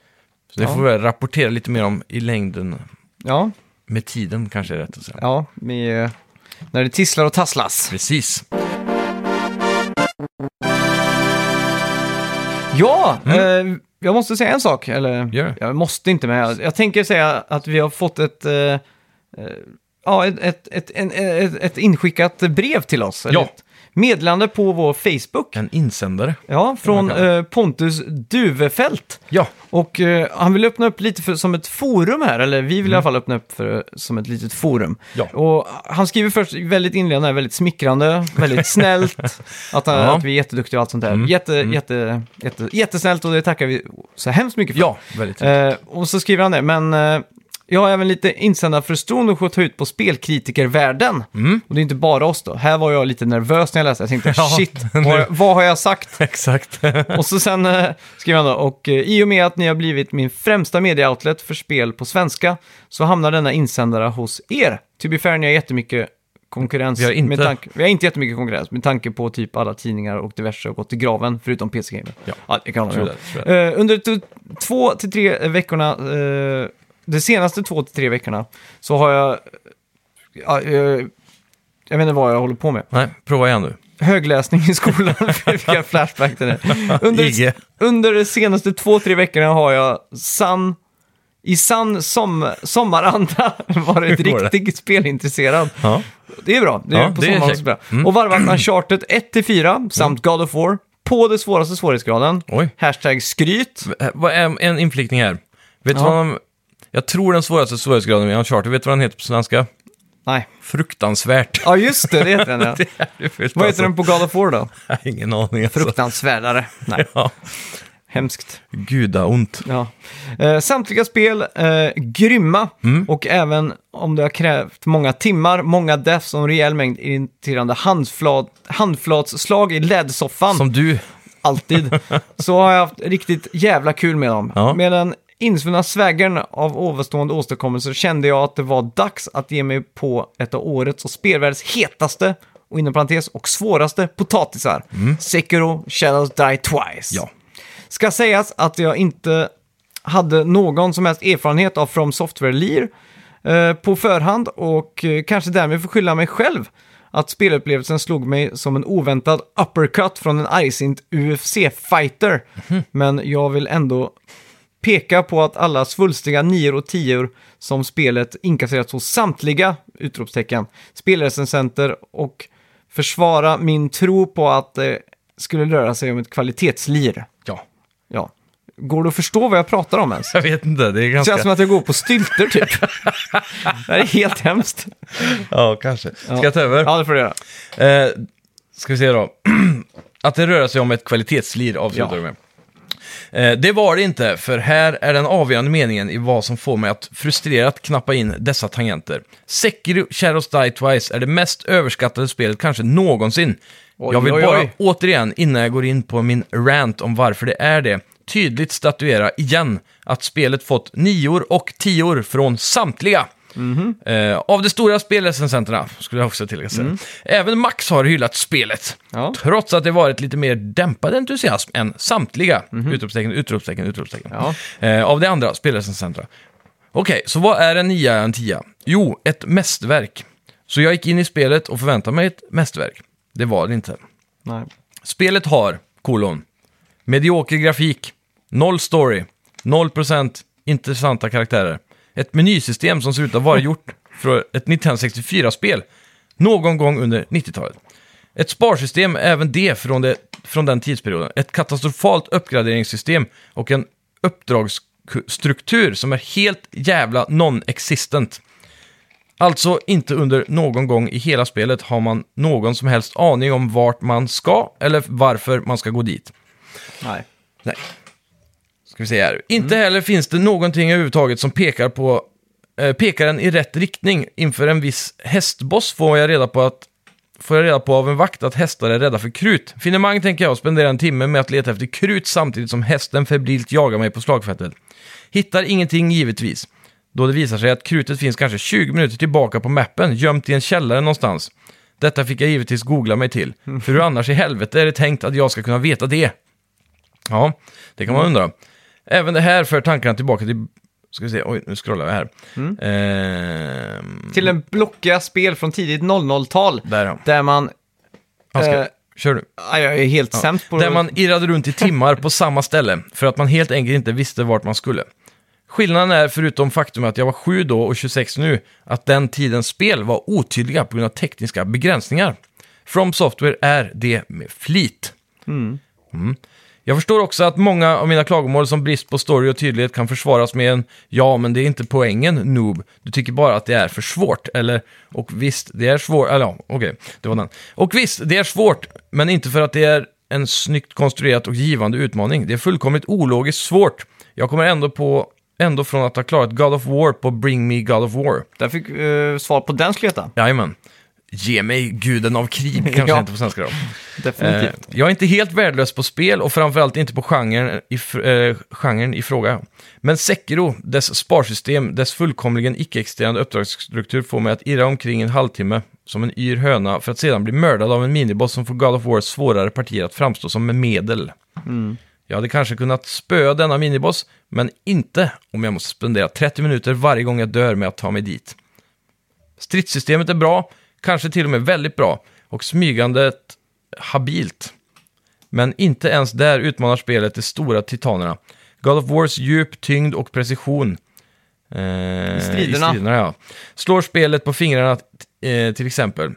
Så det Ja. får vi rapportera lite mer om i längden. Ja, Med tiden kanske är rätt att säga. ja med, när det tisslar och tasslas. Precis. Ja, eh, jag måste säga en sak. Eller. Gör jag måste inte, men jag, jag tänker säga att vi har fått ett... Eh, eh, ja, ett, ett, ett, en, ett, ett inskickat brev till oss. eller Ja. Ett meddelande på vår Facebook. En insändare. Ja, från eh, Pontus Duvefält. Ja, Och eh, han vill öppna upp lite för, som ett forum här, eller vi vill Mm. i alla fall öppna upp för, som ett litet forum. Ja. Och han skriver först väldigt inledande, väldigt smickrande, väldigt snällt, att, han, Ja. Mm. att vi är jätteduktiga och allt sånt där. Jätte, jätte, jätte, jättesnällt och det tackar vi så hemskt mycket för. ja, väldigt. Eh, och så skriver han det, men eh, jag har även lite insändarfrustration att ta ut på spelkritikervärlden. Och det är inte bara oss då. Här var jag lite nervös när jag läste. Jag tänkte, Ja, shit, vad, vad har jag sagt? Exakt. Och så sen eh, skriver han då, och eh, i och med att ni har blivit min främsta medieoutlet för spel på svenska så hamnar denna insändare hos er. To be fair, ni har jättemycket konkurrens. Vi har inte. Med tanke, vi har inte jättemycket konkurrens med tanke på typ alla tidningar och diverse har gått i graven, förutom PC Gamer. Ja. det kan man uh, Under två till tre veckorna, eh, de senaste två till tre veckorna, så har jag, ja, eh, jag vet inte vad jag håller på med Nej, prova igen nu. högläsning i skolan. Fick jag flashback till det. Under, IG. under de senaste två, tre veckorna har jag sann, i sann som, sommaranda varit Hur går det? riktigt spelintresserad. Ja. Det är bra. Det är Ja, på det är sommaren. Mm. också bra. Och varvat Uncharted 1-4 samt God of War på det svåraste svårighetsgraden. Oj. Hashtag skryt. Eh, Vad är en inflikning här? Vet du Ja. vad de... Jag tror den svåraste svårighetsgraden med Uncharted, vet du vad den heter på svenska? Nej. Fruktansvärt. Ja, just det. Det heter den, ja. Det är det Vad heter den på God of War då? alltså. Ingen aning. Alltså. Fruktansvärdare. Nej, Ja. hemskt. Gudaont. Ja. Eh, samtliga spel eh, grymma Mm. och även om det har krävt många timmar, många deaths och en rejäl mängd irriterande handflat, handflatsslag i lädersoffan, Som du. alltid, så har jag haft riktigt jävla kul med dem. Ja. Med insvunna svägern av ovanstående åstadkommelser kände jag att det var dags att ge mig på ett av årets och spelvärldens hetaste, och inom parentes, och svåraste potatisar. Sekiro Shadows Die Twice. Ja. Ska sägas att jag inte hade någon som helst erfarenhet av From Software-lir eh, på förhand och eh, kanske därmed får skylla mig själv att spelupplevelsen slog mig som en oväntad uppercut från en argsint UFC-fighter. Men jag vill ändå peka på att alla svulstiga 9 och 10 som spelet inkasserat hos samtliga utropstecken, spelrecensenter och försvara min tro på att det skulle röra sig om ett kvalitetslir. Ja. Ja. Går det att förstå vad jag pratar om ens? Jag vet inte, det är Det ganska... känns som att jag går på stylter typ. det här är helt hemskt. Ja, kanske. Ska jag ta över? Ja, det får du göra. Eh, ska vi se då. att det rör sig om ett kvalitetslir avslutar Ja. du med. Eh, det var det inte, för här är den avgörande meningen i vad som får mig att frustrerat knappa in dessa tangenter. Sekiro Shadows Die Twice är det mest överskattade spelet kanske någonsin. Oj, jag vill oj, bara oj. återigen, innan jag går in på min rant om varför det är det, tydligt statuera igen att spelet fått nior och tior från samtliga. Mhm. Eh, av de stora spelrecensenterna, skulle jag också tillägga. säga. Även Max har hyllat spelet. Mm. Ja. Trots att det varit lite mer dämpad entusiasm än samtliga. Utropstecken, utropstecken, utropstecken. Mhm. Ja. Eh, av de andra spelrecensenterna. Okej, så vad är en nia en tia? Jo, ett mästerverk. Så jag gick in i spelet och förväntade mig ett mästerverk. Det var det inte. Nej. Spelet har, kolon, medioker grafik, noll story, 0% intressanta karaktärer, ett menysystem som ser ut att vara gjort för ett 1964-spel någon gång under 90-talet. Ett sparsystem, även det från, det från den tidsperioden. Ett katastrofalt uppgraderingssystem och en uppdragsstruktur som är helt jävla non-existent. Alltså inte under någon gång i hela spelet har man någon som helst aning om vart man ska eller varför man ska gå dit. Nej. Nej. Ska vi se här. Inte heller finns det någonting överhuvudtaget som pekar på eh, pekar i rätt riktning. Inför en viss hästboss får jag reda på att får jag reda på av en vakt att hästar är rädda för krut. Finemang tänker jag spendera en timme med att leta efter krut samtidigt som hästen febrilt jagar mig på slagfältet. Hittar ingenting givetvis. Då det visar sig att krutet finns kanske 20 minuter tillbaka på mappen, gömt i en källare någonstans. Detta fick jag givetvis googla mig till. För hur annars i helvete är det tänkt att jag ska kunna veta det? Ja, det kan man undra. Även det här för tankarna tillbaka till... Ska vi se, oj, nu scrollar vi här. Ehm, Till en blockiga spel från tidigt 00-tal. Där ja. Där man... ska, eh, kör du. ja, jag är helt sämst på Där man irrade runt i timmar på samma ställe för att man helt enkelt inte visste vart man skulle. Skillnaden är, förutom faktum att jag var 7 då och 26 nu, att den tidens spel var otydliga på grund av tekniska begränsningar. From Software är det med flit. Mm. Jag förstår också att många av mina klagomål som brist på story och tydlighet kan försvaras med en “ja, men det är inte poängen, noob. Du tycker bara att det är för svårt.” eller “och visst, det är svårt...” Eller ja, okej, det var den. “Och visst, det är svårt, men inte för att det är en snyggt konstruerat och givande utmaning. Det är fullkomligt ologiskt svårt. Jag kommer ändå på ändå från att ha klarat God of War på Bring Me God of War. Där fick uh, svar på den skulle jag heta. Jajamän. Ge mig guden av krig, kanske Ja. inte på svenska då. Definitivt. Eh, jag är inte helt värdelös på spel och framförallt inte på genren i, eh, genren i fråga. Men Sekiro, dess sparsystem, dess fullkomligen icke-existerande uppdragsstruktur får mig att irra omkring en halvtimme som en yr höna för att sedan bli mördad av en miniboss som får God of Wars svårare partier att framstå som en medel. Jag hade kanske kunnat spöa denna miniboss, men inte om jag måste spendera 30 minuter varje gång jag dör med att ta mig dit. Stridssystemet är bra, kanske till och med väldigt bra, och smygandet habilt. Men inte ens där utmanar spelet de stora titanerna. God of Wars djup, tyngd och precision. Eh, I striderna. ja. Slår spelet på fingrarna eh, till exempel.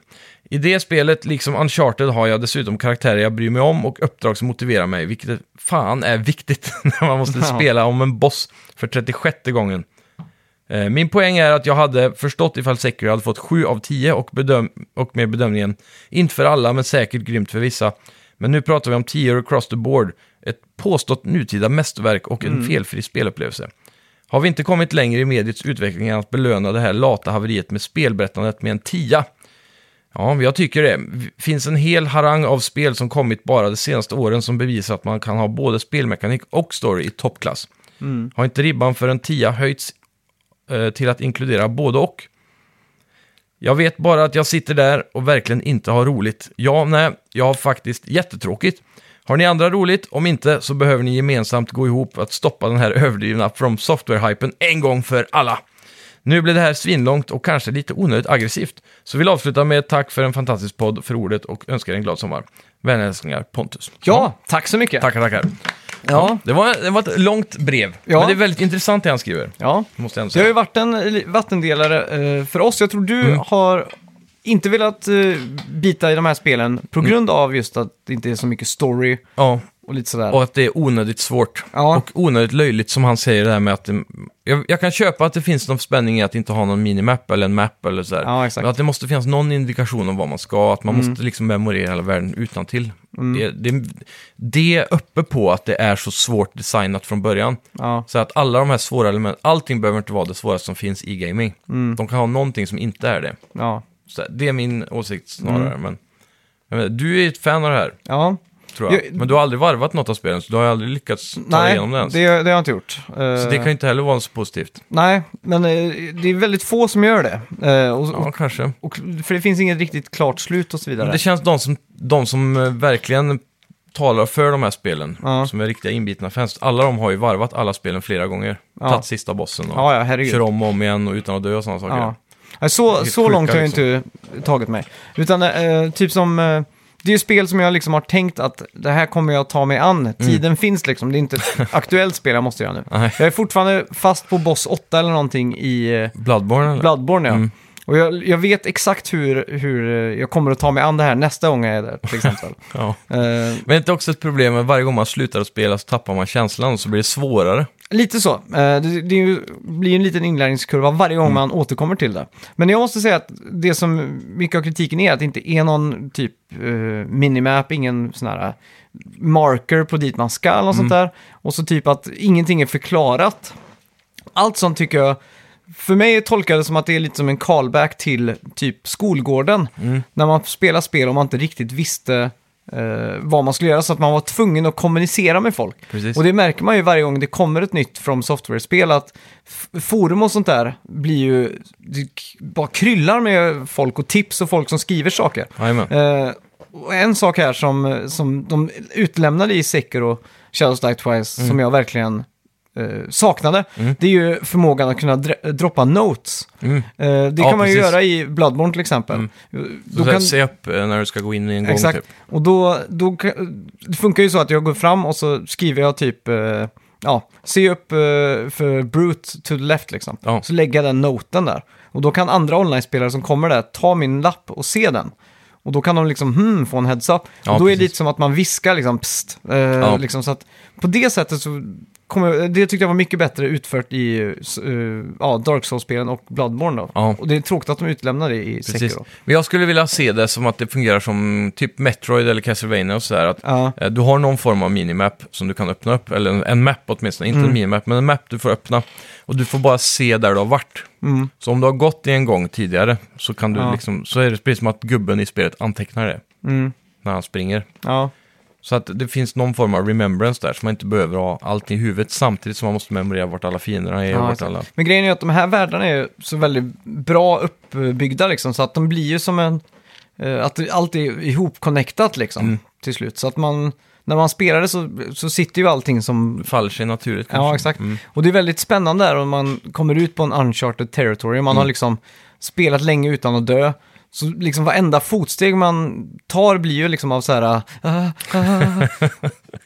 I det spelet, liksom Uncharted, har jag dessutom karaktärer jag bryr mig om och uppdrag som motiverar mig, vilket fan är viktigt när man måste Ja. spela om en boss för 36 gången. Eh, Min poäng är att jag hade förstått ifall Sekiro hade fått 7 av 10 och, bedöm och med bedömningen, inte för alla men säkert grymt för vissa. Men nu pratar vi om 10 across the board, ett påstått nutida mästerverk och en felfri spelupplevelse. Har vi inte kommit längre i mediets utveckling än att belöna det här lata haveriet med spelberättandet med en 10? Ja, jag tycker det. finns en hel harang av spel som kommit bara de senaste åren som bevisar att man kan ha både spelmekanik och story i toppklass. Har inte ribban för en 10 höjts till att inkludera både och? Jag vet bara att jag sitter där och verkligen inte har roligt. Ja, nej, jag har faktiskt jättetråkigt. Har ni andra roligt? Om inte så behöver ni gemensamt gå ihop att stoppa den här överdrivna From Software-hypen en gång för alla. Nu blev det här svinlångt och kanske lite onödigt aggressivt. Så vill avsluta med ett tack för en fantastisk podd för ordet och önskar en glad sommar. Vänliga hälsningar Pontus. Ja, tack så mycket. Tackar, tackar. Ja. Det var, det var ett långt brev, Ja. men det är väldigt intressant det han skriver. Ja. Måste jag ändå Det har säga. ju varit en li- vattendelare eh, för oss. Jag tror du Mm. har inte velat eh, bita i de här spelen på Mm. grund av just att det inte är så mycket story Ja, och lite sådär. och att det är onödigt svårt. Ja. Och onödigt löjligt som han säger det här med att det, jag, jag kan köpa att det finns någon spänning i att inte ha någon minimap eller en map eller sådär. Ja, exakt. Men att det måste finnas någon indikation om vad man ska, att man måste liksom memorera hela världen utan till. Det, det, det är uppe på att det är så svårt designat från början. Ja. Så att alla de här svåra elementen, allting behöver inte vara det svåraste som finns i gaming. Mm. De kan ha någonting som inte är det. Ja. Så det är min åsikt snarare. Mm. Men, vet, du är ett fan av det här, Ja. Tror jag. Jag- Men du har aldrig varvat något av spelen, så du har aldrig lyckats ta Nej, igenom det ens. det, det har jag inte gjort. Så det kan ju inte heller vara så positivt. Nej, men eh, det är väldigt få som gör det. Eh, och, Ja, och, kanske. och, för det finns inget riktigt klart slut och så vidare. Men det känns de som, de som eh, verkligen talar för de här spelen, Ja. som är riktiga inbitna fans. Alla de har ju varvat alla spelen flera gånger. Ja. Tagit sista bossen och Ja, ja, kör om och om igen och utan att dö och sådana saker. Ja. Så, så långt har jag liksom. inte tagit mig. Utan eh, typ som... Eh, det är ju spel som jag liksom har tänkt att det här kommer jag ta mig an. Mm. Tiden finns liksom. Det är inte ett aktuellt spel jag måste göra nu. Nej. Jag är fortfarande fast på boss 8 eller någonting i eh, Bloodborne eller? Bloodborne, ja. Mm. Och jag, jag vet exakt hur, hur eh, jag kommer att ta mig an det här nästa gång jag är där, till exempel. Ja. Eh, Men det är inte också ett problem med varje gång man slutar att spela så tappar man känslan och så blir det svårare. Lite så. Eh, Det, det ju, blir ju en liten inlärningskurva varje gång man återkommer till det. Men jag måste säga att det som mycket av kritiken är att det inte är någon typ eh, minimap, ingen sån här marker på dit man ska eller något sånt där. Och så typ att ingenting är förklarat. Allt sånt tycker jag, för mig tolkar det som att det är lite som en callback till typ skolgården. När man spelar spel och man inte riktigt visste eh, vad man skulle göra så att man var tvungen att kommunicera med folk. Precis. Och det märker man ju varje gång det kommer ett nytt From Software-spel att forum och sånt där blir ju, bara kryllar med folk och tips och folk som skriver saker. Eh, och en sak här som, som de utlämnade i Sekiro Shadows Die Twice Mm. som jag verkligen eh, saknade, det är ju förmågan att kunna dr- droppa notes. Mm. Eh, det Ja, kan man ju precis. göra i Bloodborne till exempel. Mm. Så kan- Se upp eh, när du ska gå in i en gång Exakt. typ. Och då, då, det funkar ju så att jag går fram och så skriver jag typ, eh, ja, se upp eh, för Brute to the left liksom. Ja. Så lägger jag den noten där. Och då kan andra online-spelare som kommer där ta min lapp och se den. Och då kan de liksom, hmm, få en heads-up. Ja, och då är det precis. lite som att man viskar liksom, pst. Eh, Ja. liksom, så att på det sättet så kommer, det tyckte jag var mycket bättre utfört i eh, ja, Dark Souls-spelen och Bloodborne då. Ja. Och det är tråkigt att de utlämnade det i Precis. Sekiro. Men jag skulle vilja se det som att det fungerar som typ Metroid eller Castlevania och sådär. Att Ja. eh, du har någon form av minimap som du kan öppna upp. Eller en, en map åtminstone, inte Mm. en minimap, men en map du får öppna. Och du får bara se där du har varit. Mm. Så om du har gått i en gång tidigare så, kan du Ja. liksom, så är det precis som att gubben i spelet antecknar det Mm. när han springer. Ja. Så att det finns någon form av remembrance där, så man inte behöver ha allt i huvudet samtidigt som man måste memorera vart alla fienderna är Ja, och vart exakt. alla... Men grejen är att de här världarna är så väldigt bra uppbyggda liksom, så att de blir ju som en... eh, att allt är ihop-connectat liksom, Mm. till slut. Så att man, när man spelar det så, så sitter ju allting som... faller sig naturligt kanske. Ja, exakt. Mm. Och det är väldigt spännande där om man kommer ut på en uncharted territory. Man Mm. har liksom spelat länge utan att dö. Så liksom varenda fotsteg man tar blir ju liksom av så här...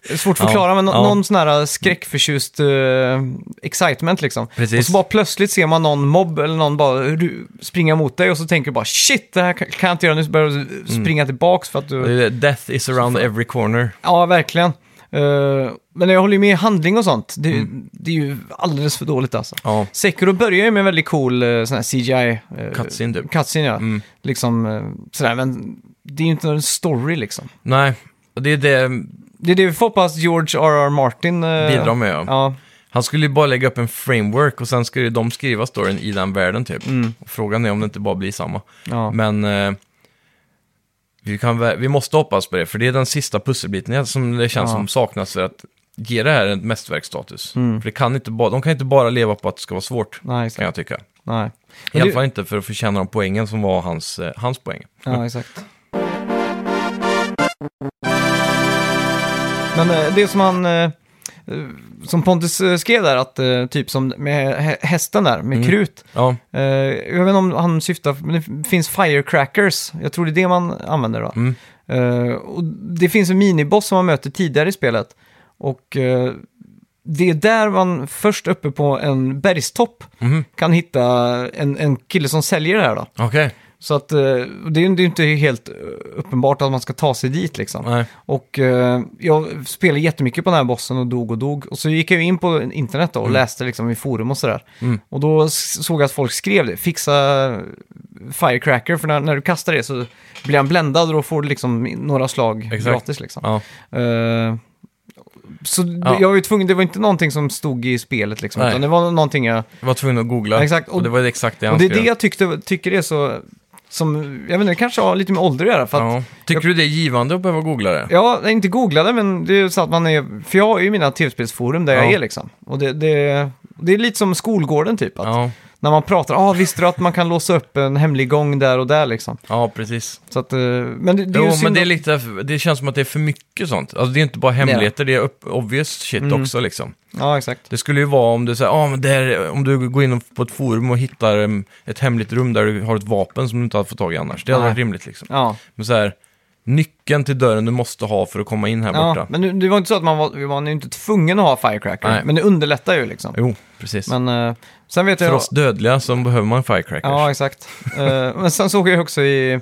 det är svårt att Ja, förklara, men nå- ja. någon sån här skräckförtjust uh, excitement liksom. Precis. Och så bara plötsligt ser man någon mobb eller någon bara springa mot dig och så tänker du bara shit, det här kan jag inte göra nu, så börjar du springa tillbaks för att du... Death is around every corner. Ja, verkligen. Eh, men jag håller ju med i handling och sånt. Det, Mm. det är ju alldeles för dåligt alltså. Ja, Sekiro börjar ju med en väldigt cool uh, sån här CGI. Uh, Cutscene, typ. Cutscene, ja. Mm. Liksom eh, sådär, men det är ju inte en story liksom. nej. Och det är det Det är det vi får hoppas George R.R. Martin uh, bidrar med. Ja. Ja, Han skulle ju bara lägga upp en framework och sen skulle de skriva storyn i den världen typ. Mm. Frågan är om det inte bara blir samma. ja. Men eh, vi, kan, vä- vi måste hoppas på det, för det är den sista pusselbiten som det känns Ja. som saknas för att ge det här en mästerverksstatus. Mm. För det kan inte bara, de kan inte bara leva på att det ska vara svårt, Nej, kan exakt. jag tycka. Nej. I Men alla fall inte för att förtjäna de poängen som var hans, eh, hans poäng. Ja, exakt. Men eh, det som han, eh, som Pontus eh, skrev där, att eh, typ som med hä- hästen där, med Mm. krut. Ja, Eh, jag vet inte om han syftar, men det finns firecrackers. Jag tror det är det man använder då. mm. Eh, och det finns en miniboss som man möter tidigare i spelet. Och eh, det är där man först uppe på en bergstopp Mhm. kan hitta en, en kille som säljer det här då. okej. Så att eh, det är ju inte helt eh, uppenbart att man ska ta sig dit liksom. Nej. Och eh, jag spelade jättemycket på den här bossen och dog och dog. Och så gick jag in på internet då och läste liksom i forum och sådär. Mm. Och då såg jag att folk skrev det, fixa firecracker, för när, när du kastar det så blir han bländad och då får du liksom några slag Exakt. gratis liksom. Ja. Eh, så Ja. jag var ju tvungen, det var inte någonting som stod i spelet liksom, Nej. utan det var någonting jag... Jag var tvungen att googla. Exakt, Och, och- det var exakt det han Och det är det jag tyckte, tycker är så... Som, jag vet inte, det kanske har lite med ålder att göra. För att, ja. Tycker du det är givande att behöva googla det? Ja, jag inte googlade, men det är så att man är... För jag har ju mina tv-spelsforum där jag Ja. är liksom. Och det, det, det är lite som skolgården typ. Att Ja. När man pratar, ah, visste du att man kan låsa upp en hemlig gång där och där liksom. Ja, precis. Så att, eh, men det, det är Jo, ju synd men det, är att- lite, det känns som att det är för mycket sånt. Alltså det är inte bara hemligheter, det är upp, obvious shit Mm. också liksom. Ja, exakt. Det skulle ju vara om du säger, ah, men där, om du går in på ett forum och hittar em, ett hemligt rum där du har ett vapen som du inte hade fått tag i annars. Det hade Nej. varit rimligt liksom. Ja, Men så här, nyckeln till dörren du måste ha för att komma in här ja borta. men det- det var inte så att man var, man är ju inte tvungen att ha Firecracker, Nej. men det underlättar ju liksom. Jo, precis. Men eh, sen vet För jag... oss dödliga så behöver man firecrackers. Ja, exakt. Eh, men sen såg jag också i...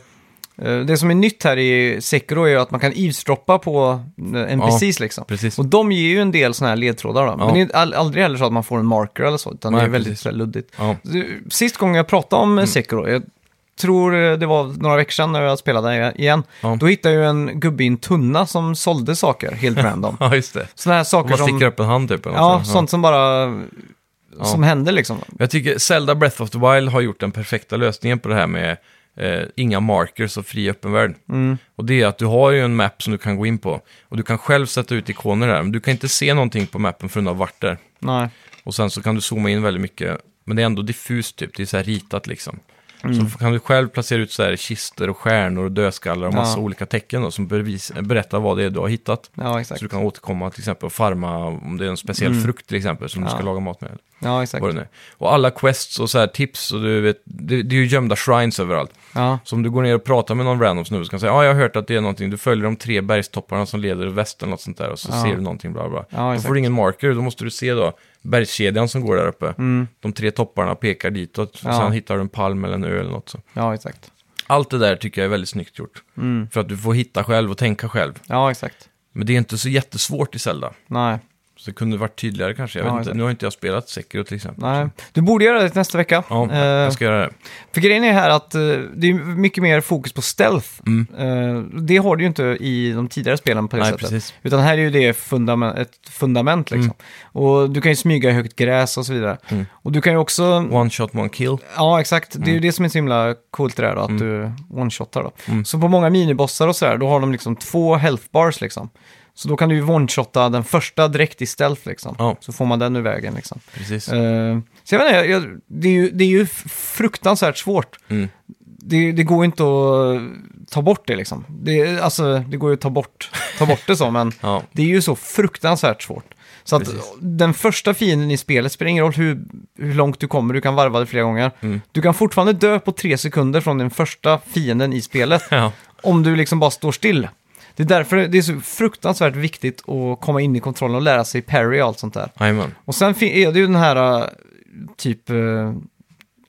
eh, det som är nytt här i Sekiro är ju att man kan eavesdroppa på eh, NPCs liksom. Precis. Och de ger ju en del sådana här ledtrådar då. Men Ja. det är all, aldrig heller så att man får en marker eller så, utan det Nej, är väldigt precis. så här luddigt. Ja. Du, Sist gången jag pratade om mm. Sekiro, jag tror eh, det var några veckor sedan när jag spelade igen, Ja. då hittade jag ju en gubbe i en tunna som sålde saker helt random. ja, just det. Sådana här saker Man som... sticker upp en hand typ. eller Ja, något sånt som bara... Som händer liksom. Jag tycker Zelda Breath of the Wild har gjort den perfekta lösningen på det här med eh, inga markers och fri öppen värld. Mm. Och det är att du har ju en map som du kan gå in på. Och du kan själv sätta ut ikoner där, men du kan inte se någonting på mappen förrän du har varit där. Nej. Och sen så kan du zooma in väldigt mycket, men det är ändå diffust typ, det är så här ritat liksom. Mm. Så kan du själv placera ut så här kister och stjärnor och dödskallar och massa Ja. olika tecken då, som berättar vad det är du har hittat. Ja. Så du kan återkomma till exempel och farma om det är en speciell frukt till exempel som du ska Mm. Ja. laga mat med. Ja, exakt. Vad det nu. Och alla quests och så här tips, och du vet, det, det är ju gömda shrines överallt. Ja, Så om du går ner och pratar med någon random snubbe så kan du säga ja, jag har hört att det är någonting, du följer de tre bergstopparna som leder väst eller något sånt där och så Ja. ser du någonting bla bla. Ja, då exakt. får du ingen marker, då måste du se då bergskedjan som går där uppe. Mm. De tre topparna pekar ditåt, och Ja. sen hittar du en palm eller en ö eller något så. ja exakt. Allt det där tycker jag är väldigt snyggt gjort. Mm. För att du får hitta själv och tänka själv. Ja, exakt. Men det är inte så jättesvårt i Zelda. Nej, det kunde varit tydligare kanske. Jag Ja, vet inte. exakt. Nu har inte jag spelat Sekiro till exempel. nej. Du borde göra det till nästa vecka. Ja, Eh, jag ska göra det. För grejen är här att eh, det är mycket mer fokus på stealth. Mm. Eh, det har du ju inte i de tidigare spelen på det Nej, sättet. precis. Utan här är ju det fundament, ett fundament liksom. Och du kan ju smyga i högt gräs och så vidare. Mm. Och du kan ju också... One shot, one kill. Ja, exakt. Det är ju det som är så himla coolt det där då, att du one-shotar då. Mm. Så på många minibossar och sådär, då har de liksom två health bars liksom. Så då kan du ju one-shotta den första direkt i stealth liksom. Ja. Så får man den ur vägen liksom. Precis. Eh, så jag vet inte, jag, det, är ju, det är ju fruktansvärt svårt. Mm. Det, det går ju inte att ta bort det liksom. Det, alltså, det går ju att ta bort, ta bort det så, men Ja, det är ju så fruktansvärt svårt. Så att Precis. den första fienden i spelet spelar ingen roll hur, hur långt du kommer, du kan varva det flera gånger. Mm. Du kan fortfarande dö på tre sekunder från den första fienden i spelet, ja. om du liksom bara står still. Det är därför det är så fruktansvärt viktigt att komma in i kontrollen och lära sig parry och allt sånt där. Jajamän. Och sen är det ju den här äh, typ äh,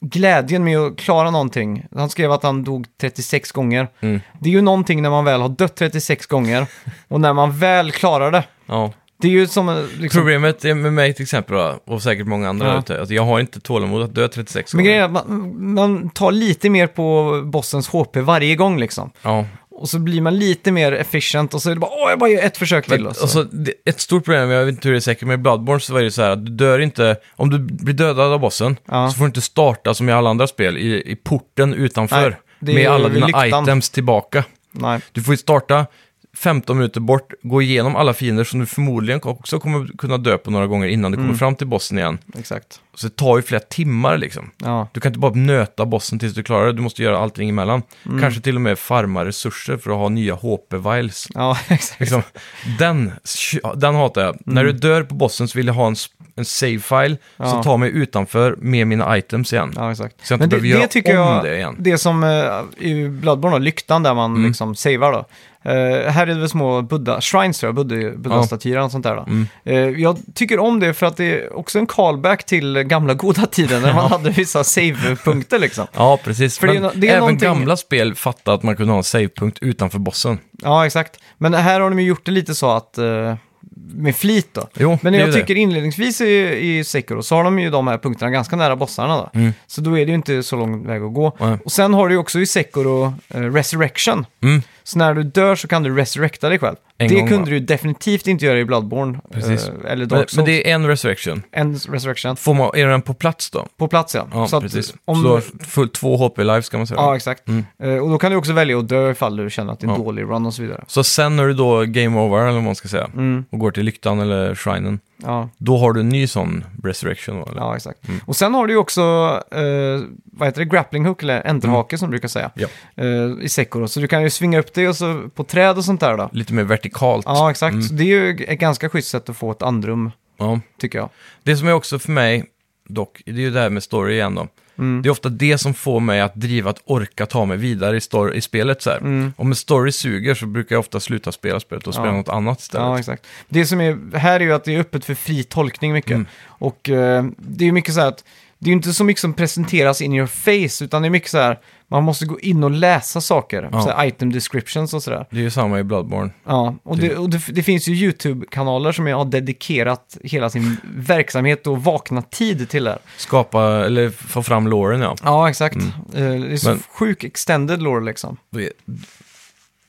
glädjen med att klara någonting. Han skrev att han dog 36 gånger. Mm. Det är ju någonting när man väl har dött 36 gånger och när man väl klarar det. Ja. Det är ju som en, liksom, Problemet är med mig till exempel, då, och säkert många andra Ja. ute, att jag har inte tålamod att dö 36 Men gånger. grejen är att man, man tar lite mer på bossens HP varje gång liksom. Ja. Och så blir man lite mer efficient och så är det bara åh, jag bara gör ett försök till. Men, Och så. alltså, det, ett stort problem, jag vet inte hur det är säkert med Bloodborne, så var det så här att du dör inte, om du blir dödad av bossen, Ja. så får du inte starta som i alla andra spel, i, i porten utanför, Nej, det med alla dina lyktan. items tillbaka. Nej, Du får ju starta 15 minuter bort, gå igenom alla fiender som du förmodligen också kommer kunna dö på några gånger innan du Mm. kommer fram till bossen igen. exakt. Så det tar ju flera timmar liksom. Ja, Du kan inte bara nöta bossen tills du klarar det, du måste göra allting emellan. Mm. Kanske till och med farma resurser för att ha nya HP-viles. ja exakt. Liksom, den, den hatar jag. När du dör på bossen så vill jag ha en, en save-file Ja. som tar mig utanför med mina items igen. Ja, exakt. Så jag inte Men det, behöver det göra tycker om jag, det igen. det som uh, i Bloodborne, då, lyktan där man Mm. liksom savar då. Eh, här är det väl små Buddha, shrines tror jag, Buddha, Buddha-statyer och sånt där då. Mm. Eh, jag tycker om det för att det är också en callback till gamla goda tiden när man hade vissa save-punkter liksom. Ja, precis. För det är Men det är även någonting- gamla spel fattade att man kunde ha en save-punkt utanför bossen. Ja, exakt. Men här har de ju gjort det lite så att, eh, med flit då. Jo, Men jag ju det. tycker inledningsvis i, i Sekiro så har de ju de här punkterna ganska nära bossarna då. Mm. Så då är det ju inte så lång väg att gå. Nej. Och sen har du ju också i Sekiro eh, Resurrection. Mm. Så när du dör så kan du resurrecta dig själv. En det gång kunde bara. du definitivt inte göra i Bloodborne. Precis. eh, eller Men, Dark Souls. men det är en resurrection. En resurrection. Får man, är den på plats då? På plats ja. Ja, så att precis. Om, Så du har fullt två HP lives kan man säga. Ja, exakt. Mm. Eh, och då kan du också välja att dö ifall du känner att det är en Ja. dålig run och så vidare. Så sen när du då game over, eller vad man ska säga, Mm. och går till lyktan eller shrinen, Ja, Då har du en ny sån resurrection då, eller? ja exakt. Och sen har du ju också, eh, vad heter det, grappling hook eller enterhake Mm. som du brukar säga. Ja. Eh, I Sekiro. Så du kan ju svinga upp dig och så på träd och sånt där då. Lite mer vertikalt. Ja, exakt. Så det är ju ett ganska schysst sätt att få ett andrum, Ja. tycker jag. Det som är också för mig, dock, det är ju det här med story igen då. Mm. Det är ofta det som får mig att driva att orka ta mig vidare i, story, i spelet. Så. Mm. Om en story suger så brukar jag ofta sluta spela spelet och spela Ja. något annat istället. Ja, exakt. Det som är här är ju att det är öppet för fri tolkning mycket. Mm. Och eh, det är ju mycket så här att det är ju inte så mycket som presenteras in your face, utan det är mycket så här, man måste gå in och läsa saker. Ja. Så här item descriptions och sådär. Det är ju samma i Bloodborne. Ja, och, det, och det, det finns ju YouTube-kanaler som har dedikerat hela sin verksamhet och vakna tid till det. Skapa, eller få fram loren ja. Ja, exakt. Eh, det är så Men- sjuk extended lore liksom.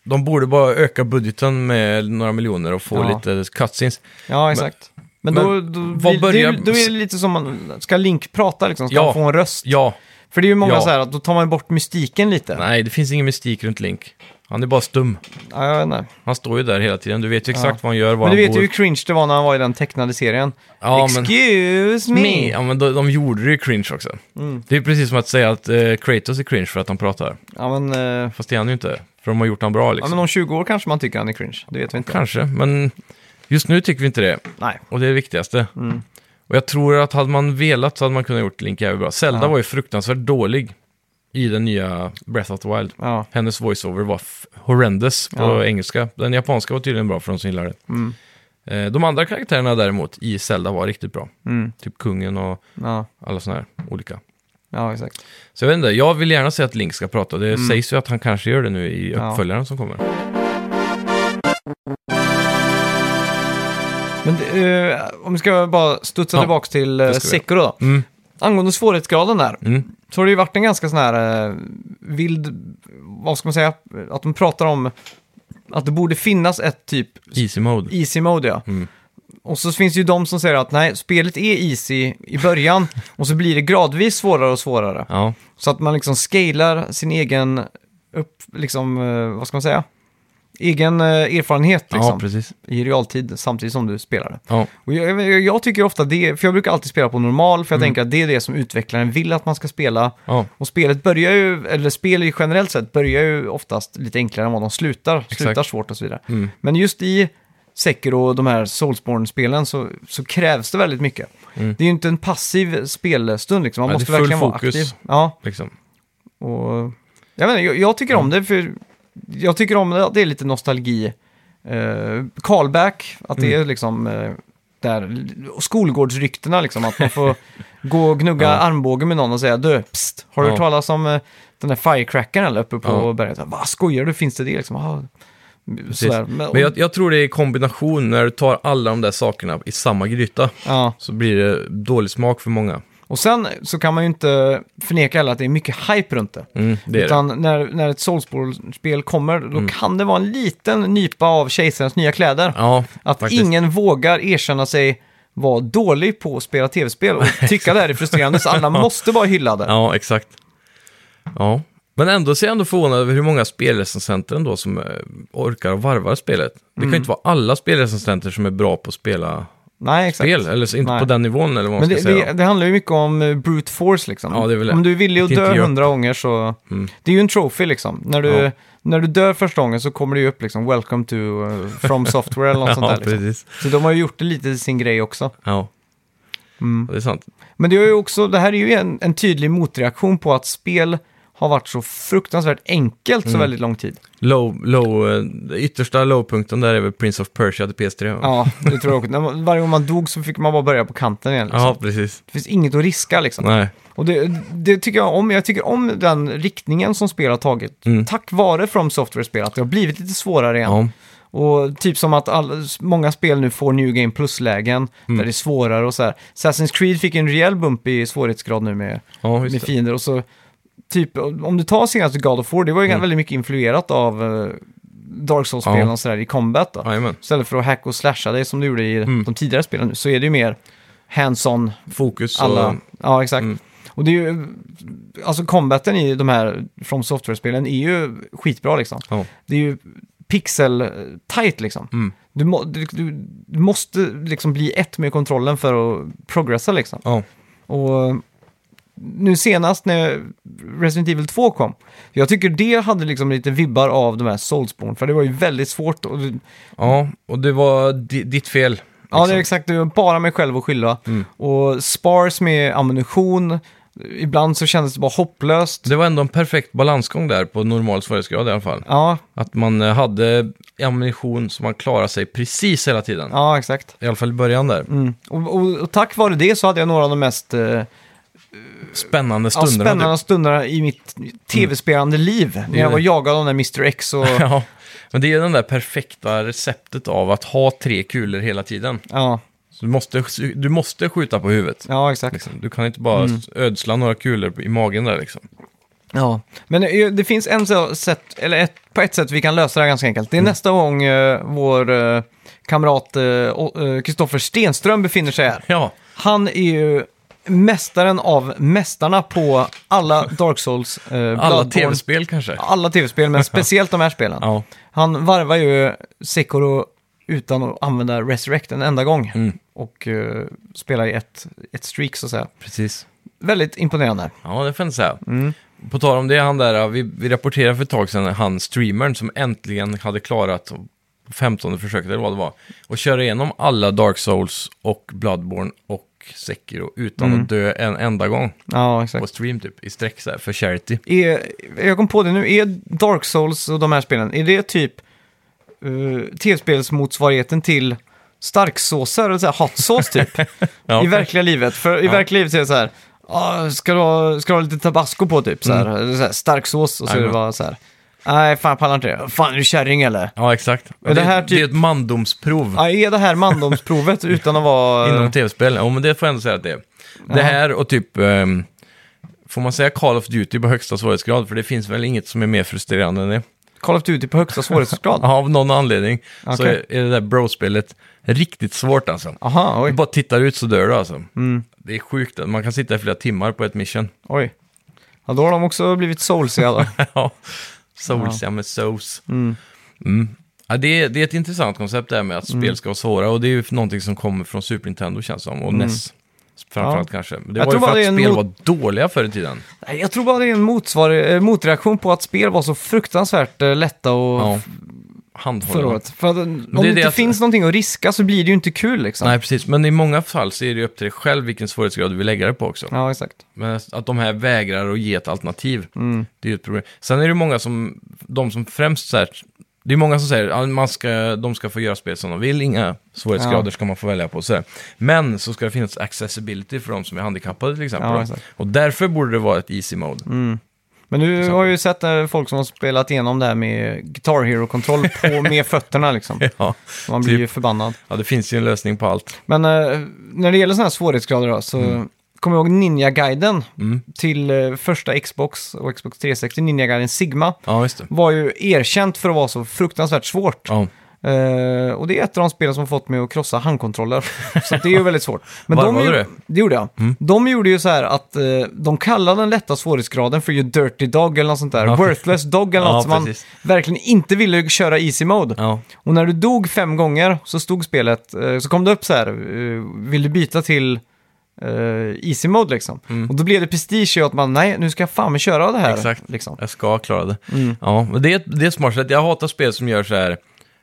De borde bara öka budgeten med några miljoner och få Ja. lite cutscenes. Ja, exakt. Men, men då, då, blir, börjar- det, då är det lite som man, ska Link prata liksom? Ska Ja. han få en röst? Ja, För det är ju många Ja. så här att då tar man bort mystiken lite. nej det finns ingen mystik runt Link. Han är bara stum. Ja, jag vet inte. Han står ju där hela tiden. Du vet ju exakt vad han gör, var Men du han vet bor. ju hur cringe det var när han var i den tecknade serien. Ja, men- Excuse me! Ja, men de, de gjorde det ju cringe också. Mm. Det är precis som att säga att eh, Kratos är cringe för att han pratar. Ja, men, eh, Fast det är han ju inte. För de har gjort han bra ja, liksom. men om 20 år kanske man tycker han är cringe. Det vet vi inte. Kanske, men just nu tycker vi inte det. Nej. Och det är det viktigaste. Mm. Och jag tror att hade man velat så hade man kunnat gjort Link jävligt bra. Zelda Ja. var ju fruktansvärt dålig i den nya Breath of the Wild. Ja. Hennes voiceover var f- horrendous på Ja. engelska. Den japanska var tydligen bra för de som gillar det. Mm. Eh, de andra karaktärerna däremot i Zelda var riktigt bra. Mm. Typ kungen och Ja. alla sådana här olika. ja, exakt. Så jag vet inte, jag vill gärna se att Link ska prata. Det sägs ju att han kanske gör det nu i Mm. Ja. uppföljaren som kommer. Eh, om vi ska bara studsa Ja, tillbaka till eh, det ska vi Sekiro då. Mm. Angående svårighetsgraden där. Mm. Så har det ju varit en ganska sån här eh, vild, vad ska man säga, att de pratar om att det borde finnas ett typ Easy mode. easy mode ja. Mm. Och så finns det ju de som säger att nej, spelet är easy i början och så blir det gradvis svårare och svårare. Ja, Så att man liksom scalar sin egen, upp, liksom, eh, vad ska man säga? Egen eh, erfarenhet ja liksom, precis. i realtid samtidigt som du spelar det. Ja. Och jag, jag, tycker ofta det, för jag brukar alltid spela på normal, för jag Mm. tänker att det är det som utvecklaren vill att man ska spela. Ja. Och spelet börjar ju, eller spel generellt sett börjar ju oftast lite enklare än vad de slutar. Slutar svårt och så vidare. Mm. Men just i Sekiro och de här Soulsborne-spelen så, så krävs det väldigt mycket. Mm. Det är ju inte en passiv spelstund liksom, man Ja, måste verkligen vara fokus. aktiv. Ja, Liksom. och jag, menar, jag, jag tycker om det för jag tycker om det, att det är lite nostalgi. Uh, callback, att det Mm. är liksom eh, där, skolgårdsryktena liksom, att man får gå och gnugga armbågen med någon och säga du, psst, har du Ja. hört talas om eh, den där firecrackern eller uppe på Ja. berget? Vad skojar du, finns det det liksom? Ah, sådär. Men, Men jag, jag tror det är i kombination när du tar alla de där sakerna i samma gryta. ja. Så blir det dålig smak för många. Och sen så kan man ju inte förneka heller att det är mycket hype runt det. Mm, det Utan när, när ett Soulsborne-spel kommer, då Mm. kan det vara en liten nypa av kejsarens nya kläder. det. Ja, Att faktiskt. ingen vågar erkänna sig vara dålig på att spela tv-spel och tycka det här är frustrerande, så alla måste vara hyllade. Ja, exakt. Ja. Men ändå så är jag ändå förvånad över hur många spelrecensenter ändå som eh, orkar och varvar spelet. Det Mm. kan ju inte vara alla spelrecensenter som är bra på att spela Nej, exakt. spel, eller så inte Nej. på den nivån eller vad man Men ska det, säga. det, det handlar ju mycket om eh, brute force liksom. Ja, det är väl om du är villig att dö hundra gånger så... Mm. Det är ju en trophy liksom. När du, Ja. när du dör första gången så kommer det ju upp liksom “Welcome to uh, From Software” eller något sånt ja, där. Liksom. precis. Så de har ju gjort det lite till sin grej också. Ja, Mm. det är sant. Men det, är ju också, det här är ju en, en tydlig motreaktion på att spel har varit så fruktansvärt enkelt så Mm. väldigt lång tid. Low, low, eh, yttersta lowpunkten där är väl Prince of Persia till PS3. va? Ja, det tror jag också. Varje gång man dog så fick man bara börja på kanten igen. Liksom. ja precis. Det finns inget att riska liksom. Nej. Och det, det tycker jag om. Jag tycker om den riktningen som spel har tagit. Mm. Tack vare From Software-spel, att det har blivit lite svårare igen. Ja. Och typ som att all, många spel nu får New Game Plus-lägen, Mm. där det är svårare och så här. Assassin's Creed fick en rejäl bump i svårighetsgrad nu med, ja, med fiender. Och så, typ, om du tar senaste God of War, det var ju Mm. väldigt mycket influerat av uh, Dark Souls-spelen Ja. och sådär i combat då. Jajamän. Istället för att hacka och slasha dig som du gjorde i Mm. de tidigare spelen nu, så är det ju mer hands-on Fokus alla. och... Ja, exakt. Mm. Och det är ju, alltså combaten i de här From Software-spelen är ju skitbra liksom. Ja. Det är ju pixel-tight liksom. Mm. Du, må, du, du, du måste liksom bli ett med kontrollen för att progressa liksom. Ja. Och nu senast när Resident Evil 2 kom, jag tycker det hade liksom lite vibbar av de här Soulsborne, för det var ju väldigt svårt. Och, ja, och det var di- ditt fel. Ja, det är liksom. exakt. Det är bara mig själv att skylla. Mm. Och spars med ammunition. Ibland så kändes det bara hopplöst. Det var ändå en perfekt balansgång där på normal svårighetsgrad i alla fall. Ja, Att man eh, hade ammunition så man klarade sig precis hela tiden. ja exakt. I alla fall i början där. Mm. Och, och, och tack vare det så hade jag några av de mest eh, Spännande ja, stunderna. spännande stunderna i mitt tv-spelande liv. När är jag var jagad av den där Mr X och... typ. Ja, men det är ju den där perfekta receptet av att ha tre kulor hela tiden. ja, Så du, måste, du måste skjuta på huvudet. ja, exakt. Liksom. Du kan inte bara ödsla några kulor i magen där liksom. Ja, men det, det finns en sätt, eller ett, på ett sätt vi kan lösa det här ganska enkelt. Det är nästa gång eh, vår eh, kamrat Kristoffer Stenström befinner sig här. Ja, Han är ju mästaren av mästarna på alla Dark Souls, eh, alla tv-spel kanske. alla tv-spel, men speciellt de här spelen. Ja, Han varvar ju Sekiro utan att använda Resurrect en enda gång. Mm. Och eh, spelar i ett, ett streak så att säga. precis. Väldigt imponerande. Ja, det får jag säga. Mm. På tal om det, han där, vi, vi rapporterade för ett tag sedan, han streamern som äntligen hade klarat på 15 försöket eller vad det var, och köra igenom alla Dark Souls och Bloodborne och Sekiro utan Mm. att dö en enda gång Ja, exakt. på stream typ, i sträck så här, för charity. Är, jag kom på det nu, är Dark Souls och de här spelen, är det typ uh, tv-spelsmotsvarigheten till starksåser, eller så här hot sauce typ? Ja. I verkliga livet. För i verkliga livet så är det så här, ah, ska, du ha, ska du ha lite tabasco på typ? Så här, eller så här, stark sås och så är det bara så här, nej fan jag pallar inte det. Fan är du kärring eller? Ja, exakt. Det, det här det typ- är ett mandomsprov Ja, är det här mandomsprovet utan att vara... inom tv-spel. Ja, men det får jag ändå säga att det är. Det här och typ, ehm, får man säga Call of Duty på högsta svårighetsgrad? För det finns väl inget som är mer frustrerande än det. Call of Duty på högsta svårighetsgrad? Ja, av någon anledning så Okej. är är det där bro-spelet riktigt svårt alltså. Aha, Du oj. bara tittar ut så dör du alltså. Mm, Det är sjukt, man kan sitta i flera timmar på ett mission. oj. Ja, då har de också blivit soulsiga då. ja, soulsiga med sauce. Mm. Mm. Ja, det, är, det är ett intressant koncept det här med att Mm. spel ska vara svåra och det är ju någonting som kommer från Super Nintendo känns som, och NES framförallt kanske. Men Det Jag var ju för att spel var dåliga förr i tiden. Jag tror bara det är en motsvar, eh, motreaktion på att spel var så fruktansvärt eh, lätta och Ja, förra handhållna. året. För att, om det det inte att- finns någonting att riska så blir det ju inte kul liksom. Nej, precis. Men i många fall så är det ju upp till dig själv vilken svårighetsgrad du vill lägga det på också. Ja, exakt. Men att de här vägrar att ge ett alternativ, Mm. det är ju ett problem. Sen är det många som, de som främst så här, det är många som säger att man ska, de ska få göra spel som de vill, inga svårighetsgrader Ja. ska man få välja på. Så. Men så ska det finnas accessibility för de som är handikappade till exempel. Ja, och därför borde det vara ett easy mode. Mm. Men Exakt. har ju sett eh, folk som har spelat igenom det här med Guitar Hero-kontroll på, med fötterna liksom. Ja. Man blir Typ. ju förbannad. ja, det finns ju en lösning på allt. Men eh, när det gäller sådana här svårighetsgrader då, så kommer jag ihåg Ninja-guiden Mm. till eh, första Xbox och Xbox 360, Ninja-guiden Sigma, Ja, just det. var ju erkänt för att vara så fruktansvärt svårt. Ja. Eh, och det är ett av de spel som har fått mig att krossa handkontroller. så det är ju väldigt svårt. Men Varvade de, ju- det? Det gjorde jag. Mm. De gjorde ju så här att eh, de kallade den lätta svårighetsgraden för ju Dirty Dog eller något sånt där. Ja. Worthless Dog eller Ja, något som man verkligen inte ville köra easy mode. Ja. Och när du dog fem gånger så stod spelet, eh, så kom det upp så här, vill du byta till easy mode liksom? Mm. Och då blev det prestige i att man, nej nu ska jag fan med köra det här. Exakt. Liksom. Jag ska klara det. Mm. Ja, det är, det är ett smart sätt. Jag hatar spel som gör så här,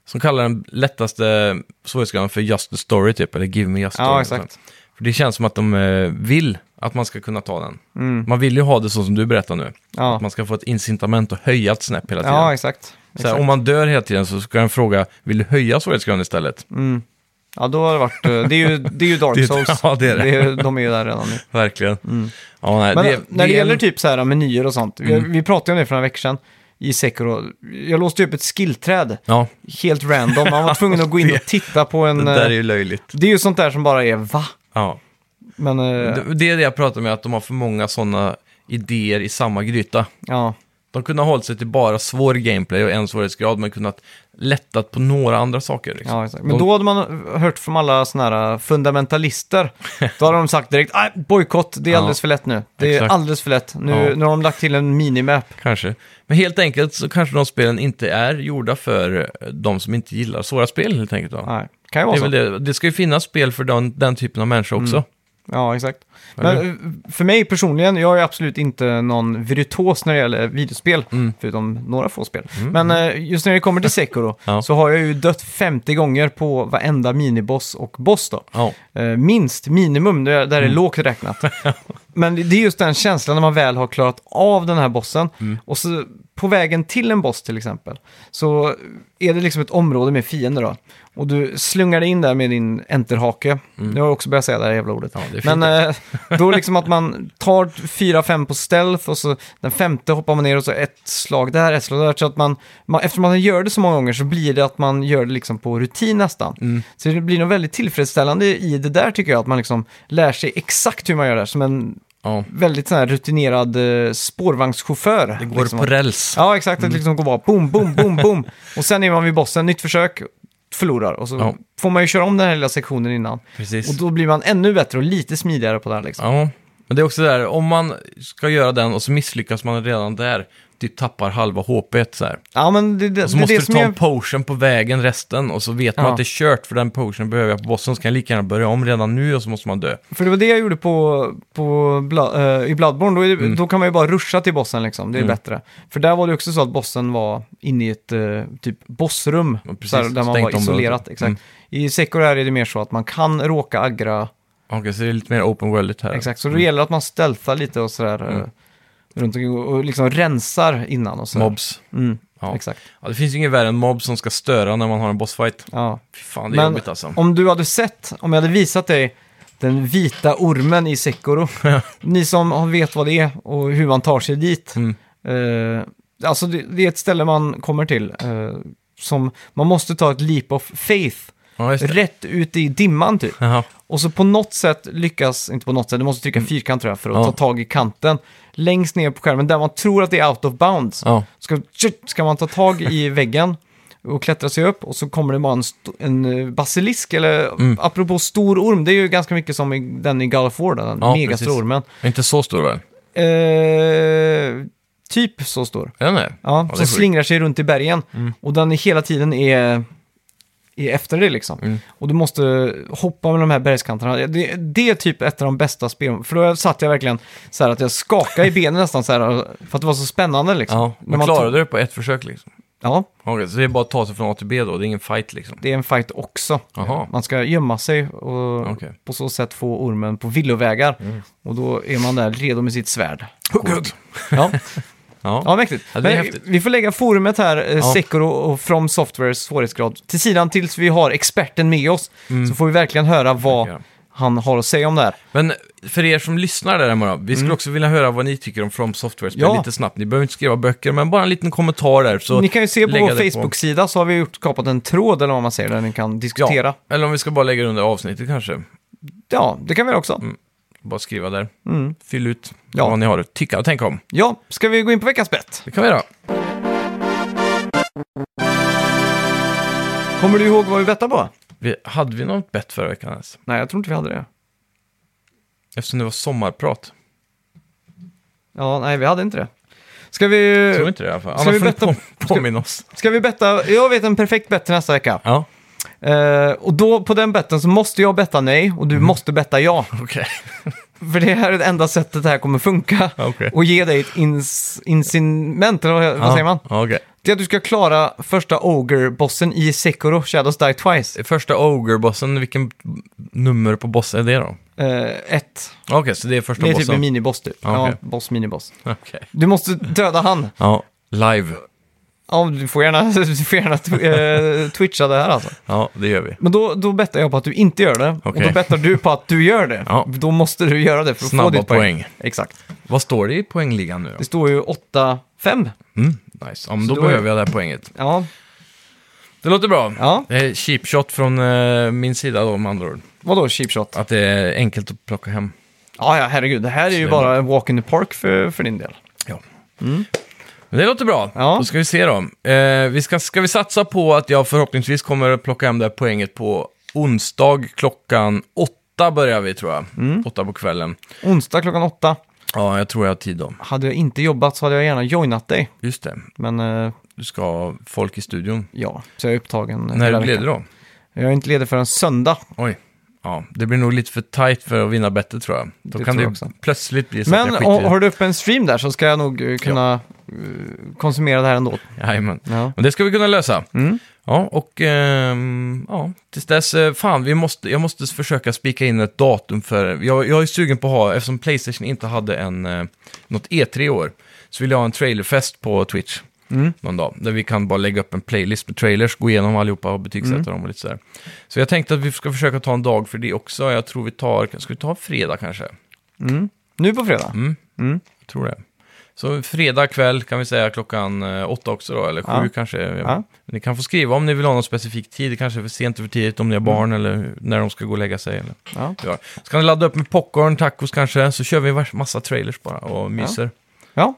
som kallar den lättaste svårighetsgraden för just the story typ, eller give me just story. Ja, exakt. För det känns som att de eh, vill att man ska kunna ta den. Mm. Man vill ju ha det så som du berättar nu. Ja. Att man ska få ett incitament att höja ett snäpp hela tiden. ja, exakt. här, exakt. om man dör hela tiden så ska den fråga, vill du höja svårighetsgraden istället? Mm. Ja, då har det varit, eh, det är ju, det är ju Dark Det Souls. ja, det är det. är, de är ju där redan nu. Verkligen. Mm. Ja, nej, Men det, när det, gäller en- typ så här menyer och sånt, vi, Mm. vi pratade om det för några veckor sedan i Sekiro. Jag låste upp ett skillträd, Ja, helt random. Man var tvungen att gå in och titta på en... det där är eh, ju löjligt. Det är ju sånt där som bara är va? Ja. Men eh, Det, det är det jag pratar med, att de har för många sådana idéer i samma gryta. ja, De kunde ha hållit sig till bara svår gameplay och en svårighetsgrad, men kunnat lättat på några andra saker. Liksom. Ja, exakt. Men då hade man hört från alla såna här fundamentalister. Då hade de sagt direkt, nej, bojkott, det är alldeles för lätt nu. Det är exakt. alldeles för lätt. Nu, Ja. nu har de lagt till en minimap. Kanske. Men helt enkelt så kanske de spelen inte är gjorda för de som inte gillar svåra spel helt enkelt. Då. Nej, kan ju Det, vara är så. det. det ska ju finnas spel för den, den typen av människor också. Ja, exakt. Eller? Men eh, för mig personligen, jag är absolut inte någon virtuos när det gäller videospel, Mm. förutom några få spel. Men eh, just när det kommer till Sekiro Ja. så har jag ju dött 50 gånger på varenda miniboss och boss då. Ja. Eh, minst, minimum, där, där är Mm. lågt räknat. Men det det är just den känslan när man väl har klarat av den här bossen. Mm. Och så på vägen till en boss till exempel, så är det liksom ett område med fiender då. Och du slungar dig in där med din enterhake. Nu har jag också börjat säga det här jävla ordet. Mm. Ja, Men eh, då liksom att man tar fyra, fem på stealth och så den femte hoppar man ner och så ett slag där, ett slag där. Så att man, man, eftersom man gör det så många gånger så blir det att man gör det liksom på rutin nästan. Mm. Så det blir nog väldigt tillfredsställande i det där tycker jag, att man liksom lär sig exakt hur man gör det. Som en ja. väldigt sån här rutinerad eh, spårvagnschaufför. Det går liksom. på räls. Ja, exakt. Det liksom går bara boom, boom, boom, boom. Och sen är man vid bossen, nytt försök, förlorar. Och så Ja. får man ju köra om den här lilla sektionen innan. Precis. Och då blir man ännu bättre och lite smidigare på det här liksom. Ja, men det är också där, om man ska göra den och så misslyckas man redan där, typ tappar halva HP så här. Ja, men det, det, Och så det måste det du ta en potion på vägen resten och så vet man Ja. att det är kört för den potionen behöver jag på bossen så kan jag lika gärna börja om redan nu och så måste man dö. För det var det jag gjorde på, på Bla, eh, i Bloodborne. Då, är det, Mm. då kan man ju bara ruscha till bossen liksom. Det är bättre. För där var det också så att bossen var inne i ett eh, typ bossrum. Ja, precis. så här, där man var isolerat. Exakt. Mm. I Sekiro är det mer så att man kan råka aggra. Okej, så det är lite mer open world här. Exakt. Så det gäller att man stealthar lite och sådär. Mm. Runt omkring och, och liksom rensar innan och sådär. Mobs. Mm, Ja. Exakt. Ja, det finns ju inget värre än mobs som ska störa när man har en bossfight. Ja. Fy fan, det är Men jobbigt alltså. om du hade sett, om jag hade visat dig den vita ormen i Sekiro. Ni som vet vad det är och hur man tar sig dit. Mm. Eh, alltså det, det är ett ställe man kommer till. eh, som man måste ta ett leap of faith. Ja, just det. Rätt ut i dimman typ. Jaha. Och så på något sätt lyckas, inte på något sätt, du måste trycka fyrkant tror jag för att Mm. Ja. ta tag i kanten. Längst ner på skärmen där man tror att det är out of bounds. Ja. Ska, ska man ta tag i väggen och klättra sig upp och så kommer det bara en, st- en eh, basilisk eller Mm. apropå stor orm, det är ju ganska mycket som i, den i God of War, den Ja, megastora precis. ormen. Inte så stor väl? Eh, typ så stor. Är den det? Ja, det är som sjukt. slingrar sig runt i bergen. Och den är hela tiden är, är efter det liksom. Mm. Och du måste hoppa med de här bergskanterna. Det, det är typ ett av de bästa spelen. För då satt jag verkligen så här att jag skakade i benen nästan så här. För att det var så spännande liksom. Ja, men man klarade tog- det på ett försök liksom? Ja, Okej, så det är bara att ta sig från A till B då, det är ingen fight liksom? det är en fight också. Jaha. Man ska gömma sig och Okej. på så sätt få ormen på villovägar. Mm. Och då är man där redo med sitt svärd. Hugg, hugg. Ja. Ja. Ja, mäktigt. Ja, det är Men häftigt. vi får lägga forumet här, eh, Ja. Sekiro och From Softwares svårighetsgrad, till sidan tills vi har experten med oss. Så får vi verkligen höra vad Ja. han har att säga om det här. Men för er som lyssnar där hemma, vi skulle också vilja höra vad ni tycker om From Software-spel Mm. Ja. lite snabbt. Ni behöver inte skriva böcker, men bara en liten kommentar där. Så ni kan ju se på vår Facebook-sida så har vi gjort skapat en tråd eller vad man säger där ni kan diskutera. Ja, Eller om vi ska bara lägga det under avsnittet kanske. det kan vi också. Bara skriva där. Mm. Fyll ut Ja. vad ni har att tycka och tänka om. Ja, ska vi gå in på veckans bett? Det kan vi göra. Kommer du ihåg vad vi bettade på? Vi, hade vi något bett förra veckan ens? Nej, jag tror inte vi hade det. Eftersom det var sommarprat. Ja, nej, vi hade inte det. Ska vi, Jag tror inte det i alla fall. Ska Annars vi får ni betta- på, påminna oss. ska vi betta? Jag vet en perfekt bett till nästa vecka. Ja, Eh, och då på den betten så måste jag betta nej och du måste betta ja. okej. För det här är det enda sättet det här kommer funka. Okej. Och ge dig ett ins incitament, eller vad, vad säger man? Ja, okej. Det är att du ska klara första Ogre-bossen i Sekiro, Shadows Die Twice. Första Ogre-bossen, vilken nummer på boss är det då? Eh, ett. Okej, så det är första Det är typ bossen? en miniboss typ. Ja, okej. Ja, boss, miniboss. Okej. Du måste döda han. Ja, live. Ja, du får gärna, du får gärna tw- eh, twitcha det här alltså. Ja, det gör vi. Men då, då bettar jag på att du inte gör det. Och Okej. då bettar du på att du gör det. Ja. Då måste du göra det för att få Snabba ditt poäng. poäng. Exakt. Vad står det i poängligan nu då? Det står ju 8-5. Mm, nice. Ja, men då, Så då är- behöver jag det här poänget. Ja, Det låter bra. ja. Det är cheap shot från eh, min sida då med andra ord. Vadå cheap shot? Att det är enkelt att plocka hem. Ja, ja, herregud. Det här är ju är bara en walk in the park för, för din del. Ja. Det låter bra. Ja. Då ska vi se då. Eh, vi ska, ska vi satsa på att jag förhoppningsvis kommer att plocka hem det här poänget på onsdag klockan åtta börjar vi tror jag. Mm. Åtta på kvällen. Onsdag klockan åtta. Ja, jag tror jag har tid då. Hade jag inte jobbat så hade jag gärna joinat dig. Just det. Men eh, Du ska ha folk i studion. ja, så jag är upptagen När hela är du ledig veckan. då? Jag är inte ledig förrän söndag. Oj. Ja, det blir nog lite för tight för att vinna bettet tror jag. Då Det kan det också. plötsligt bli så Men att jag skiter i har du upp en stream där så ska jag nog eh, kunna eh, konsumera det här ändå. det. Jajamän. Ja. Men det ska vi kunna lösa. Mm. Ja, och ehm, ja, tills dess, eh, fan, vi måste, jag måste försöka spika in ett datum för, jag, jag är sugen på att ha, eftersom Playstation inte hade en, eh, något E3 i år, så vill jag ha en trailerfest på Twitch Mm. någon dag, där vi kan bara lägga upp en playlist med trailers, gå igenom allihopa och betygsätta Mm. dem och lite sådär. Så jag tänkte att vi ska försöka ta en dag för det också, jag tror vi tar, ska vi ta fredag kanske? Mm. Nu på fredag? Mm. Mm. Jag tror det. Så fredag kväll kan vi säga klockan eh, åtta också då, eller sju Ja. kanske. Ja. Ni kan få skriva om ni vill ha någon specifik tid, det kanske är för sent eller för tidigt om ni har barn Mm. eller när de ska gå och lägga sig. Eller. Ja. Ja. Så kan ni ladda upp med popcorn, tacos kanske, så kör vi vars- massa trailers bara och myser. ja,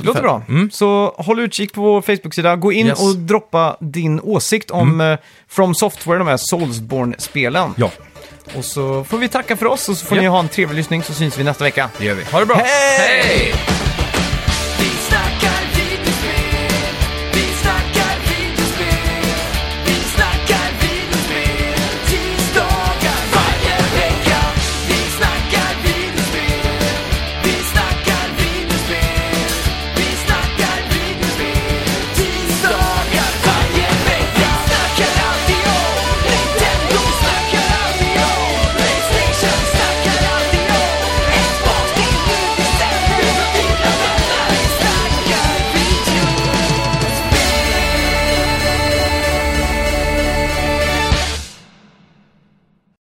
det låter bra. Mm. Så håll utkik på vår Facebook-sida. Gå in Yes. och droppa din åsikt om eh, From Software, de här Soulsborne-spelen. Ja, Och så får vi tacka för oss och så får Ja. ni ha en trevlig lyssning så syns vi nästa vecka. det gör vi. Ha det bra! Hej! Hej!